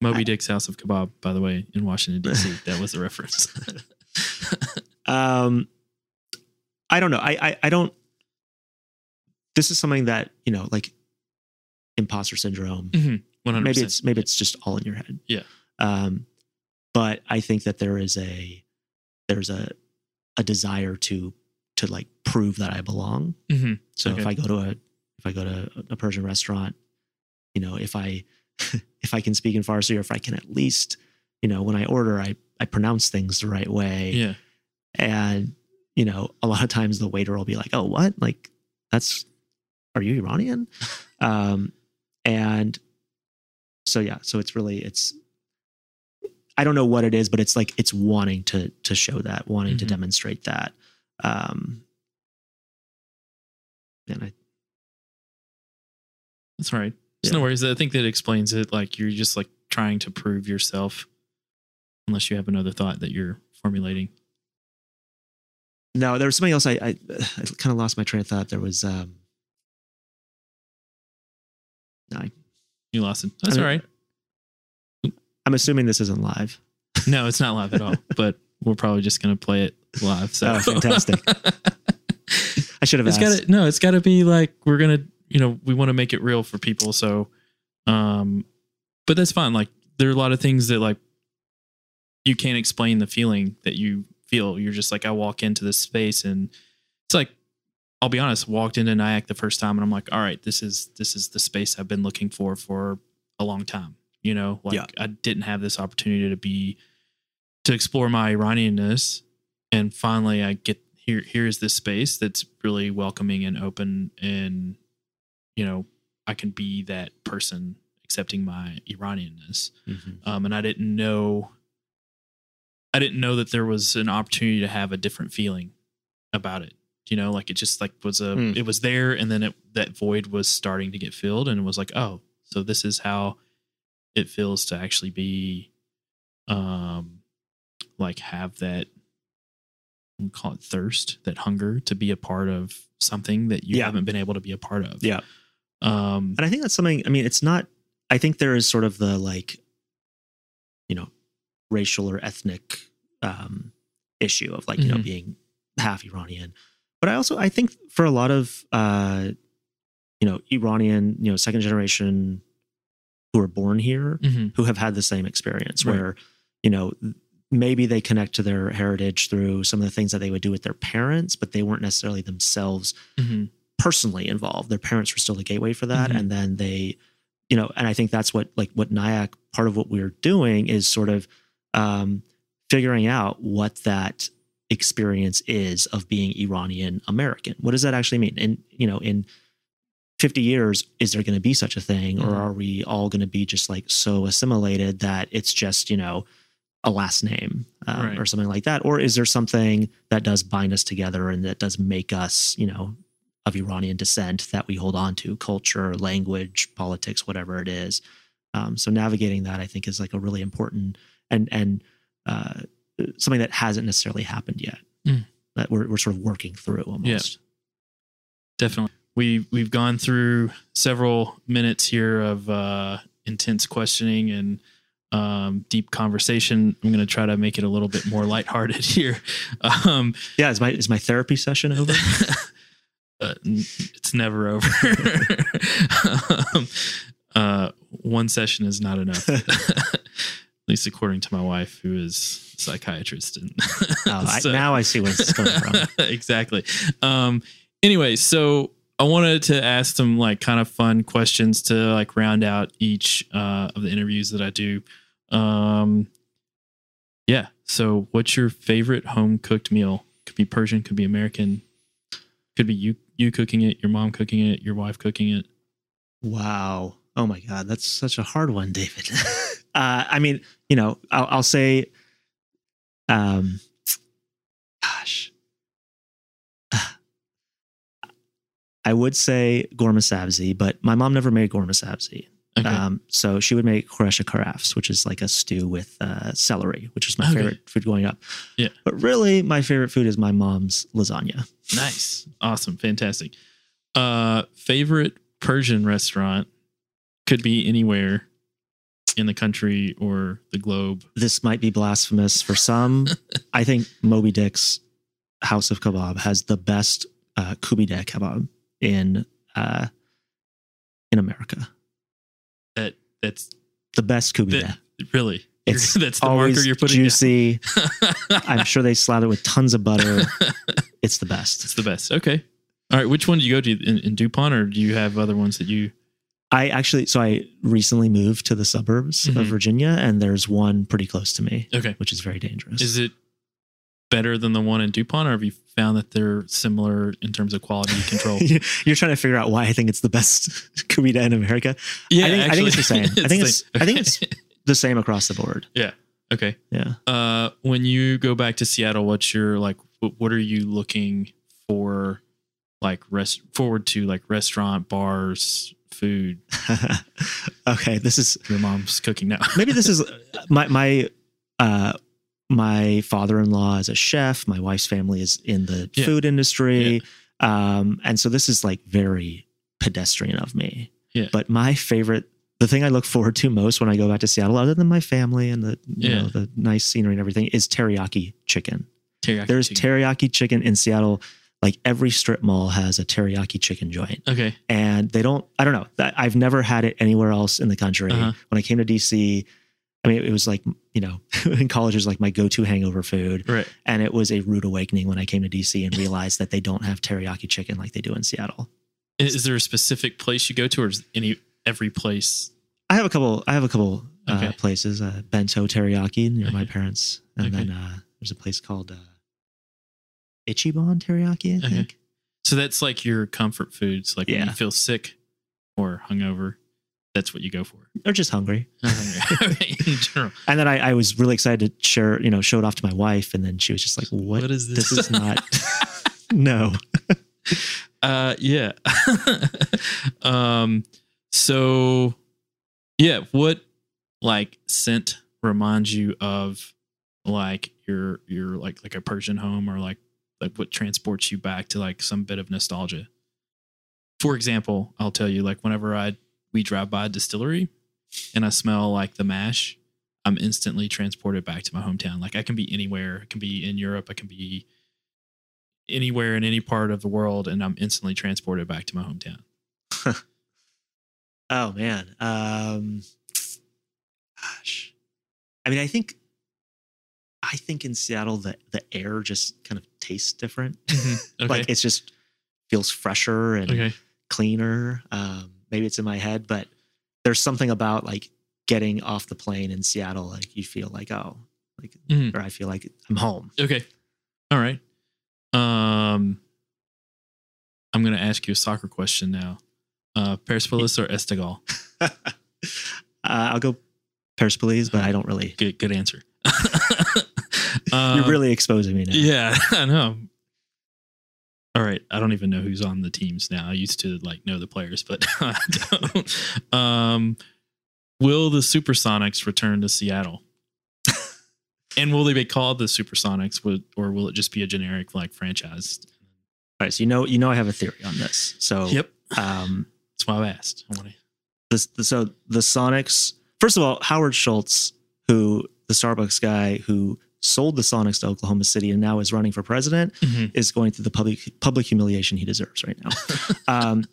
Moby I- Dick's House of Kebab, by the way, in Washington D.C. that was the reference. Um, I don't know. I, I I don't. This is something that you know, like imposter syndrome. Hundred maybe it's maybe it's just all in your head. Yeah. Um, but I think that there is a there's a a desire to to like prove that I belong. Mhm. So if I go to a if I go to a Persian restaurant, you know, if I if I can speak in Farsi or if I can at least, you know, when I order, I I pronounce things the right way. Yeah. And you know, a lot of times the waiter will be like, "Oh, what? Like that's are you Iranian?" um, and so yeah, so it's really it's I don't know what it is, but it's like it's wanting to to show that, wanting to Mhm. demonstrate that. Um, and I That's right. There's Yeah. no worries. I think that explains it. Like you're just like trying to prove yourself, unless you have another thought that you're formulating. no, there was something else. I I, I kind of lost my train of thought. There was um, I, You lost it. That's I all mean- right. I'm assuming this isn't live. No, it's not live at all. But we're probably just gonna play it live. So Oh, fantastic. I should have it's asked. got to no. It's got to be like we're gonna. You know, we want to make it real for people. So, um, but that's fine. Like there are a lot of things that like you can't explain the feeling that you feel. You're just like I walk into this space and it's like I'll be honest. Walked into NIAC the first time and I'm like, all right, this is this is the space I've been looking for for a long time. You know, like Yeah. I didn't have this opportunity to be to explore my Iranianness, and finally I get here. Here's this space that's really welcoming and open, and you know I can be that person accepting my Iranianness. Mhm. Um, and I didn't know, I didn't know that there was an opportunity to have a different feeling about it. You know, like it just like was a, Hmm. it was there, and then it that void was starting to get filled, and it was like, oh, so this is how it feels to actually be, um, like have that. we call it thirst, that hunger to be a part of something that you Yeah. haven't been able to be a part of. Yeah. Um, And I think that's something, I mean, it's not, I think there is sort of the like, you know, racial or ethnic um, issue of like, you know, Mhm. being half Iranian. But I also, I think for a lot of, uh, you know, Iranian, you know, second generation who are born here, mhm. who have had the same experience Right. where, you know, maybe they connect to their heritage through some of the things that they would do with their parents, but they weren't necessarily themselves Mhm. Personally involved. Their parents were still the gateway for that. Mhm. And then they, you know, and I think that's what like what NIAC, part of what we're doing is sort of um, figuring out what that experience is of being Iranian American. What does that actually mean? And, you know, in 50 years, is there going to be such a thing? Or Mhm. are we all going to be just like so assimilated that it's just, you know, a last name um, Right. or something like that? Or is there something that does bind us together and that does make us, you know, of Iranian descent that we hold on to, culture, language, politics, whatever it is. Um, so navigating that, I think, is like a really important and and uh, something that hasn't necessarily happened yet. Mm. That we're we're sort of working through almost. Yeah. Definitely. We we've gone through several minutes here of uh, intense questioning and um, deep conversation. I'm going to try to make it a little bit more lighthearted here. Um, Yeah, is my is my therapy session over? uh, it's never over. um, uh, one session is not enough, at least according to my wife, who is a psychiatrist. And Oh, I, now I see where this is coming from. exactly. Um, anyway, so I wanted to ask some like kind of fun questions to like round out each uh, of the interviews that I do. Um, yeah. So, what's your favorite home cooked meal? Could be Persian, could be American, could be you you cooking it, your mom cooking it, your wife cooking it. Wow. Oh my God, that's such a hard one, David. uh, I mean, you know, I'll, I'll say Um, gosh, I would say ghormeh sabzi, but my mom never made ghormeh sabzi. Okay. Um, so she would make koresha karafs, which is like a stew with uh, celery, which is my Okay. favorite food growing up. Yeah. But really, my favorite food is my mom's lasagna. nice. Awesome. Fantastic. Uh favorite Persian restaurant could be anywhere in the country or the globe. This might be blasphemous for some. I think Moby Dick's House of Kebab has the best uh, kubide kebab in uh, in America. That that's The best that really. It's that's the always marker you're putting juicy. I'm sure they slather with tons of butter. It's the best. It's the best. Okay. All right. Which one do you go to in, in DuPont, or do you have other ones that you? I actually, so I recently moved to the suburbs Mhm. of Virginia, and there's one pretty close to me, Okay. which is very dangerous. Is it better than the one in DuPont, or have you found that they're similar in terms of quality control? You're trying to figure out why I think it's the best kubide in America. yeah, I think, I think it's the same. I think it's same. I think it's the same across the board. Yeah. Okay. Yeah. Uh, when you go back to Seattle, what's your like? What, what are you looking for? Like rest forward to like restaurant, bars, food. okay, this is Your mom's cooking now. maybe this is my my uh my father-in-law is a chef my wife's family is in the Yeah. food industry um and so this is like very pedestrian of me Yeah. but my favorite the thing i look forward to most when i go back to seattle other than my family and the you Yeah. know the nice scenery and everything is teriyaki chicken Teriyaki there's chicken. teriyaki chicken in seattle like every strip mall has a teriyaki chicken joint okay. and they don't i don't know i've never had it anywhere else in the country Uh-huh. when i came to dc i mean it was like you know in college it was like my go-to hangover food Right. and it was a rude awakening when i came to dc and realized that they don't have teriyaki chicken like they do in seattle Is there a specific place you go to, or is any every place? i have a couple i have a couple uh, places uh, bento teriyaki near my parents and Okay. then uh, there's a place called uh, ichiban teriyaki i Okay. think So that's like your comfort foods. Like when you feel sick or hungover, that's what you go for. or just hungry in general. and then I, I was really excited to share you know show it off to my wife and then she was just like what, what is this? this is not no uh yeah. um so yeah, what like scent reminds you of like your your like like a Persian home or like like what transports you back to like some bit of nostalgia? For example, I'll tell you like whenever I we drive by a distillery and I smell like the mash, I'm instantly transported back to my hometown. Like I can be anywhere. I can be in Europe. I can be anywhere in any part of the world, and I'm instantly transported back to my hometown. Oh man. Um gosh. I mean, I think I think in Seattle the the air just kind of tastes different. Okay. like it's just feels fresher and okay. cleaner. Um maybe it's in my head, but there's something about like getting off the plane in Seattle like you feel like oh, like Mhm. or I feel like I'm home. Okay. All right. Um, I'm going to ask you a soccer question now. Uh, Persepolis or Esteghlal? uh, I'll go Persepolis, but I don't really. Good, good answer. You're Um, really exposing me now. Yeah, I know. All right, I don't even know who's on the teams now. I used to like know the players, but I don't. Um, will the Supersonics return to Seattle? and will they be called the Supersonics, or will it just be a generic like franchise? All right, so you know, you know, I have a theory on this. So, Yep, um, that's why I asked. I want to. the, the so the Sonics. First of all, Howard Schultz, who the Starbucks guy who sold the Sonics to Oklahoma City and now is running for president, is going through the public public humiliation he deserves right now. um,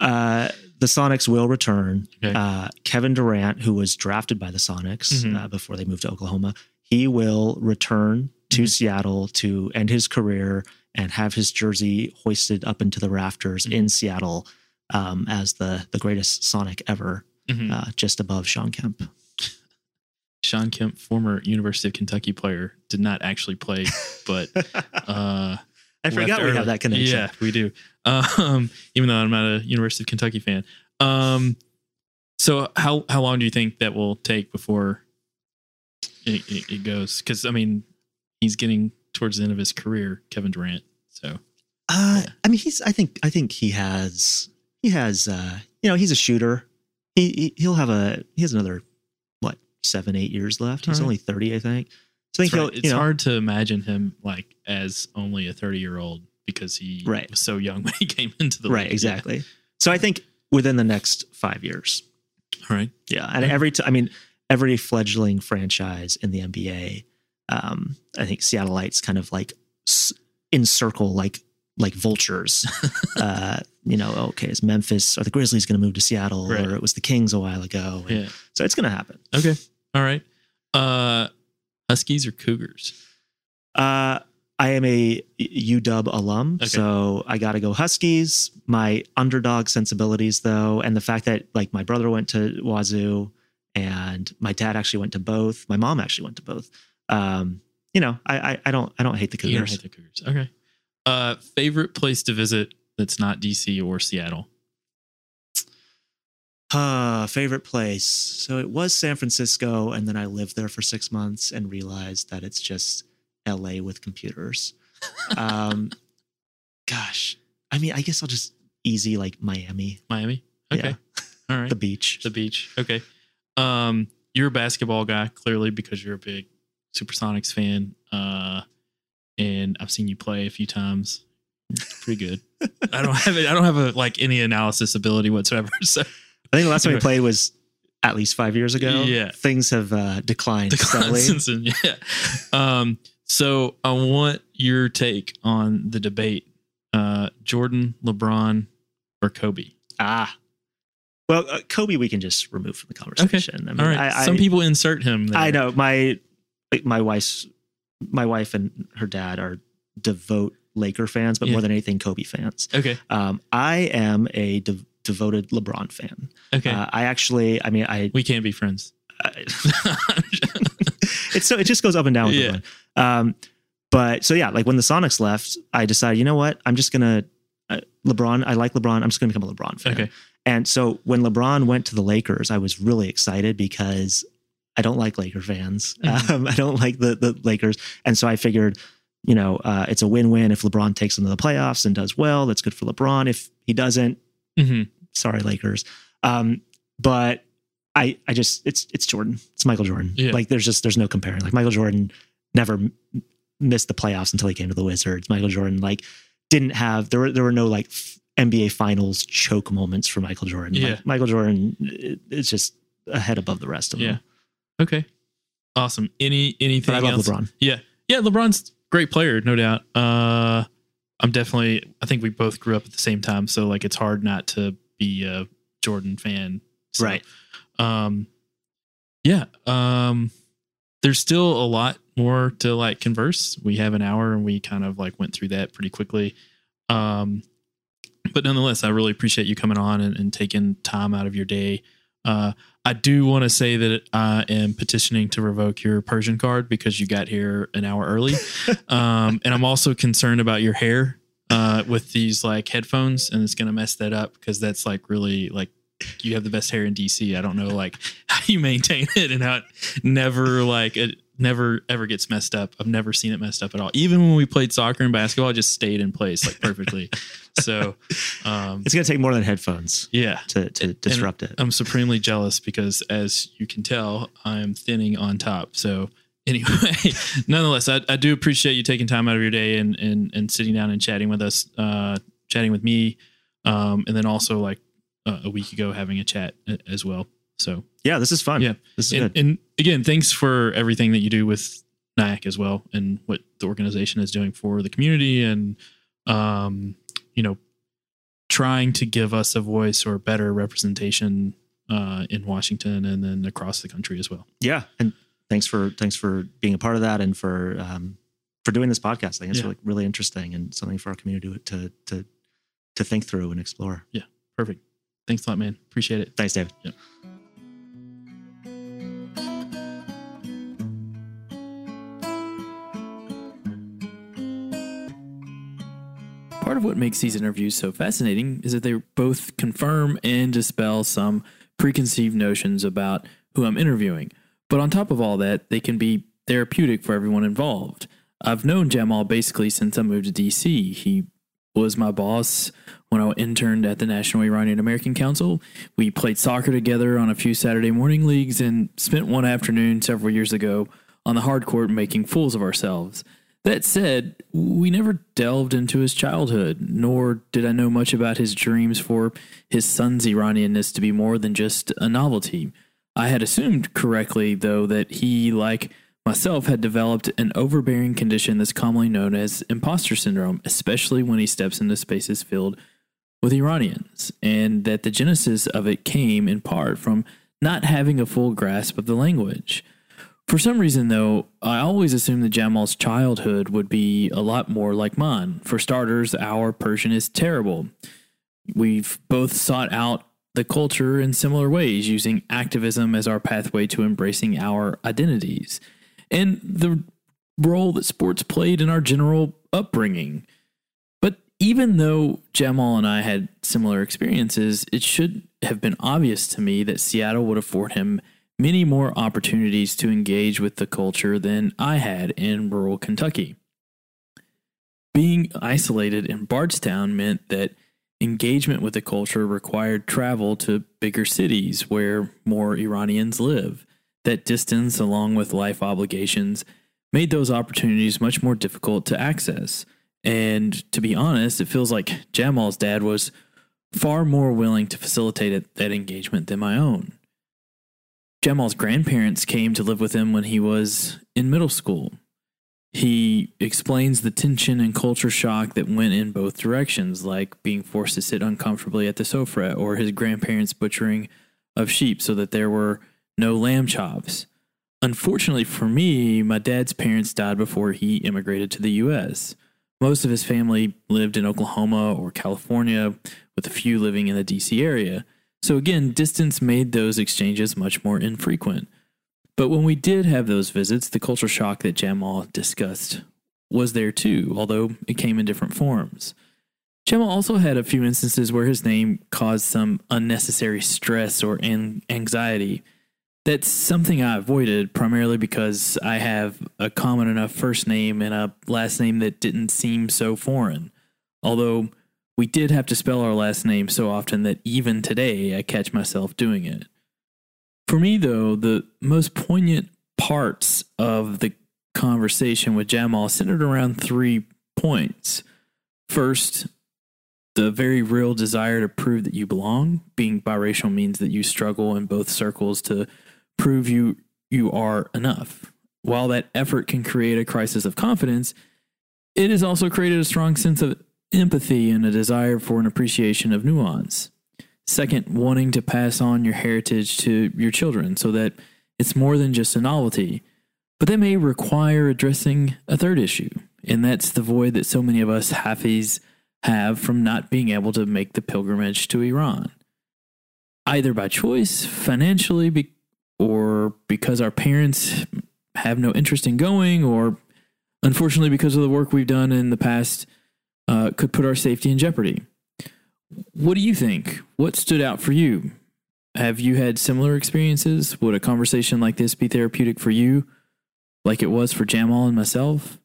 uh, the Sonics will return. Okay. Uh, Kevin Durant, who was drafted by the Sonics Mhm. uh, before they moved to Oklahoma, he will return to Mhm. Seattle to end his career and have his jersey hoisted up into the rafters in Seattle um, as the the greatest Sonic ever, Mhm. uh, just above Shawn Kemp. Shawn Kemp, former University of Kentucky player, did not actually play, but uh, I left forgot we have that connection. Yeah, we do. Um, even though I'm not a University of Kentucky fan. Um, so how how long do you think that will take before it, it, it goes? Because I mean, he's getting towards the end of his career, Kevin Durant. So Uh, Yeah. I mean, he's. I think. I think he has. He has. Uh, you know, he's a shooter. He, he he'll have a. He has another what seven eight years left. He's right. only thirty, I think. So I it's, think right- he'll. it's know, hard to imagine him like as only a 30 year old because he Right. was so young when he came into the right, league. exactly. So I think within the next five years. All right. Yeah, and every. T- I mean, every fledgling franchise in the NBA. Um, I think Seattleites kind of like s- encircle like like vultures. uh, you know, okay, is Memphis or the Grizzlies going to move to Seattle, Right. or it was the Kings a while ago? And Yeah. So it's going to happen. Okay. All right. Uh, Huskies or Cougars? Uh, I am a UW alum, Okay. so I got to go Huskies. My underdog sensibilities, though, and the fact that like my brother went to Wazoo, and my dad actually went to both. My mom actually went to both. Um, you know, I, I I don't I don't hate the You don't Cougars. hate the Cougars. Okay. Uh, favorite place to visit that's not DC or Seattle? Uh, favorite place. So it was San Francisco, and then I lived there for six months and realized that it's just LA with computers. Um, gosh, I mean, I guess I'll just easy like Miami, Miami. Okay. All right. the beach. the beach. Okay. Um, you're a basketball guy clearly because you're a big Supersonics fan. Uh, and I've seen you play a few times. Pretty good. I don't have it. I don't have a like any analysis ability whatsoever. So I think the last time we played was at least five years ago. Yeah. things have uh, declined the steadily. Constance, yeah. Um, so I want your take on the debate: uh, Jordan, LeBron, or Kobe. Ah, well, uh, Kobe, we can just remove from the conversation. I mean, All right. I, Some I, people insert him. There. I know my my wife's my wife and her dad are devout Laker fans, but Yeah. more than anything, Kobe fans. Okay. Um, I am a de- devoted LeBron fan. Okay. Uh, I actually, I mean, I, we can't be friends. I it's so it just goes up and down with Yeah. LeBron. Um, but so yeah, like when the Sonics left, I decided, you know what, I'm just gonna uh, LeBron. I like LeBron. I'm just gonna become a LeBron fan. okay. And so when LeBron went to the Lakers, I was really excited because I don't like Laker fans. Mhm. Um, I don't like the the Lakers, and so I figured, you know, uh, it's a win win if LeBron takes them to the playoffs and does well. That's good for LeBron. If he doesn't, hmm sorry Lakers. Um, but I I just it's it's Jordan. It's Michael Jordan. Yeah. Like there's just there's no comparing. Like Michael Jordan never missed the playoffs until he came to the Wizards. Michael Jordan like didn't have there were there were no like NBA Finals choke moments for Michael Jordan. Like, Yeah. Michael Jordan is just a head above the rest of Yeah. them. Okay. Awesome. Any anything But I love else? LeBron. Yeah. Yeah, LeBron's great player, no doubt. Uh I'm definitely I think we both grew up at the same time, so like it's hard not to be a Jordan fan. So, Right. Um yeah. Um there's still a lot more to like converse. We have an hour and we kind of like went through that pretty quickly. Um but nonetheless, I really appreciate you coming on and, and taking time out of your day. Uh, I do want to say that I am petitioning to revoke your Persian card because you got here an hour early. um, and I'm also concerned about your hair uh, with these like headphones, and it's going to mess that up because that's like really like you have the best hair in DC. I don't know like how you maintain it and how it never like it never ever gets messed up. I've never seen it messed up at all. Even when we played soccer and basketball, it just stayed in place like perfectly. so, um, It's gonna take more than headphones yeah. to to disrupt it. I'm supremely jealous because, as you can tell, I'm thinning on top. So, anyway, nonetheless, I, I do appreciate you taking time out of your day and and and sitting down and chatting with us, uh, chatting with me, um, and then also like uh, a week ago having a chat as well. So, yeah, this is fun. Yeah. this is and, good. and again, thanks for everything that you do with NIAC as well, and what the organization is doing for the community, and um, you know, trying to give us a voice or better representation uh, in Washington and then across the country as well. yeah and thanks for thanks for being a part of that and for um for doing this podcast i think it's Yeah. really, really interesting and something for our community to to to think through and explore Yeah, Perfect. Thanks a lot, man. Appreciate it. thanks david Part of what makes these interviews so fascinating is that they both confirm and dispel some preconceived notions about who I'm interviewing. But on top of all that, they can be therapeutic for everyone involved. I've known Jamal basically since I moved to DC. He was my boss when I interned at the National Iranian American Council. We played soccer together on a few Saturday morning leagues and spent one afternoon several years ago on the hard court making fools of ourselves. That said, we never delved into his childhood, nor did I know much about his dreams for his son's Iranianness to be more than just a novelty. I had assumed correctly, though, that he, like myself, had developed an overbearing condition that's commonly known as imposter syndrome, especially when he steps into spaces filled with Iranians, and that the genesis of it came in part from not having a full grasp of the language. For some reason, though, I always assumed that Jamal's childhood would be a lot more like mine. For starters, our Persian is terrible. We've both sought out the culture in similar ways, using activism as our pathway to embracing our identities, and the role that sports played in our general upbringing. But even though Jamal and I had similar experiences, it should have been obvious to me that Seattle would afford him many more opportunities to engage with the culture than I had in rural Kentucky. Being isolated in Bardstown meant that engagement with the culture required travel to bigger cities where more Iranians live. That distance, along with life obligations, made those opportunities much more difficult to access. And to be honest, it feels like Jamal's dad was far more willing to facilitate that engagement than my own. Jamal's grandparents came to live with him when he was in middle school. He explains the tension and culture shock that went in both directions, like being forced to sit uncomfortably at the sofra or his grandparents' butchering of sheep so that there were no lamb chops. Unfortunately for me, my dad's parents died before he immigrated to the U.S. Most of his family lived in Oklahoma or California, with a few living in the D.C. area. So again, distance made those exchanges much more infrequent. But when we did have those visits, the culture shock that Jamal discussed was there too, although it came in different forms. Jamal also had a few instances where his name caused some unnecessary stress or an- anxiety. That's something I avoided primarily because I have a common enough first name and a last name that didn't seem so foreign. Although we did have to spell our last name so often that even today I catch myself doing it. For me, though, the most poignant parts of the conversation with Jamal centered around three points. First, the very real desire to prove that you belong. Being biracial means that you struggle in both circles to prove you you are enough. While that effort can create a crisis of confidence, it has also created a strong sense of empathy and a desire for an appreciation of nuance. Second, wanting to pass on your heritage to your children so that it's more than just a novelty. But that may require addressing a third issue, and that's the void that so many of us Hafis have from not being able to make the pilgrimage to Iran. Either by choice, financially, be- or because our parents have no interest in going, or unfortunately because of the work we've done in the past uh, could put our safety in jeopardy. What do you think? What stood out for you? Have you had similar experiences? Would a conversation like this be therapeutic for you, like it was for Jamal and myself?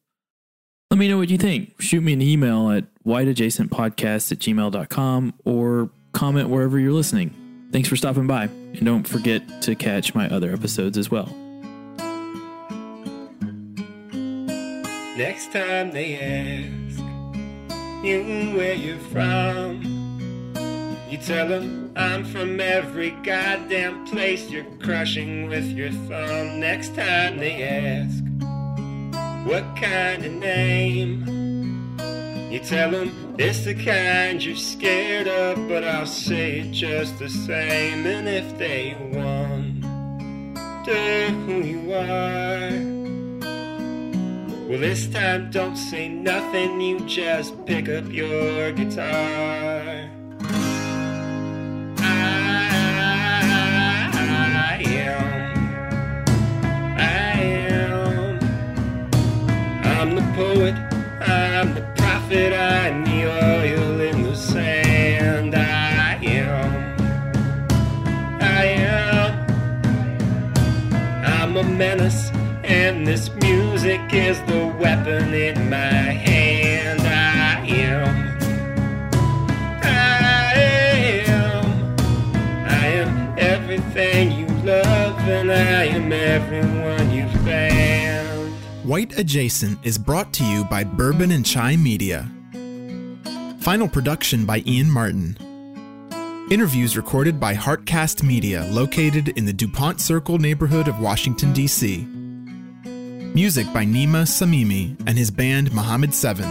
Let me know what you think. Shoot me an email at whiteadjacentpodcast at gmail.com or comment wherever you're listening. Thanks for stopping by, and don't forget to catch my other episodes as well. Next time they ask you where you're from, you tell them I'm from every goddamn place you're crushing with your thumb. Next time they ask what kind of name, you tell them it's the kind you're scared of, but I'll say it just the same. And if they wonder who you are, well, this time don't say nothing, you just pick up your guitar. I am, I am, I'm the poet, I'm the prophet, I'm the oil in the sand. I am, I am, I'm a menace, and this music is the weapon in my hand. I am. I am. I am everything you love, and I am everyone you found. White Adjacent is brought to you by Bourbon and Chai Media. Final production by Ian Martin. Interviews recorded by Heartcast Media, located in the DuPont Circle neighborhood of Washington, D.C. Music by Nima Samimi and his band Muhammad 7.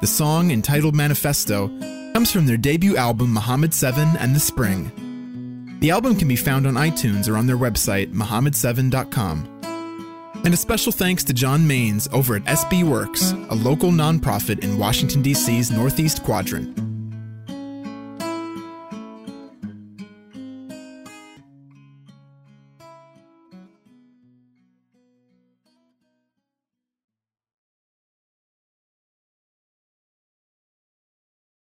The song, entitled Manifesto, comes from their debut album Muhammad 7 and the Spring. The album can be found on iTunes or on their website, Muhammad7.com. And a special thanks to John Maines over at SB Works, a local nonprofit in Washington, D.C.'s Northeast Quadrant.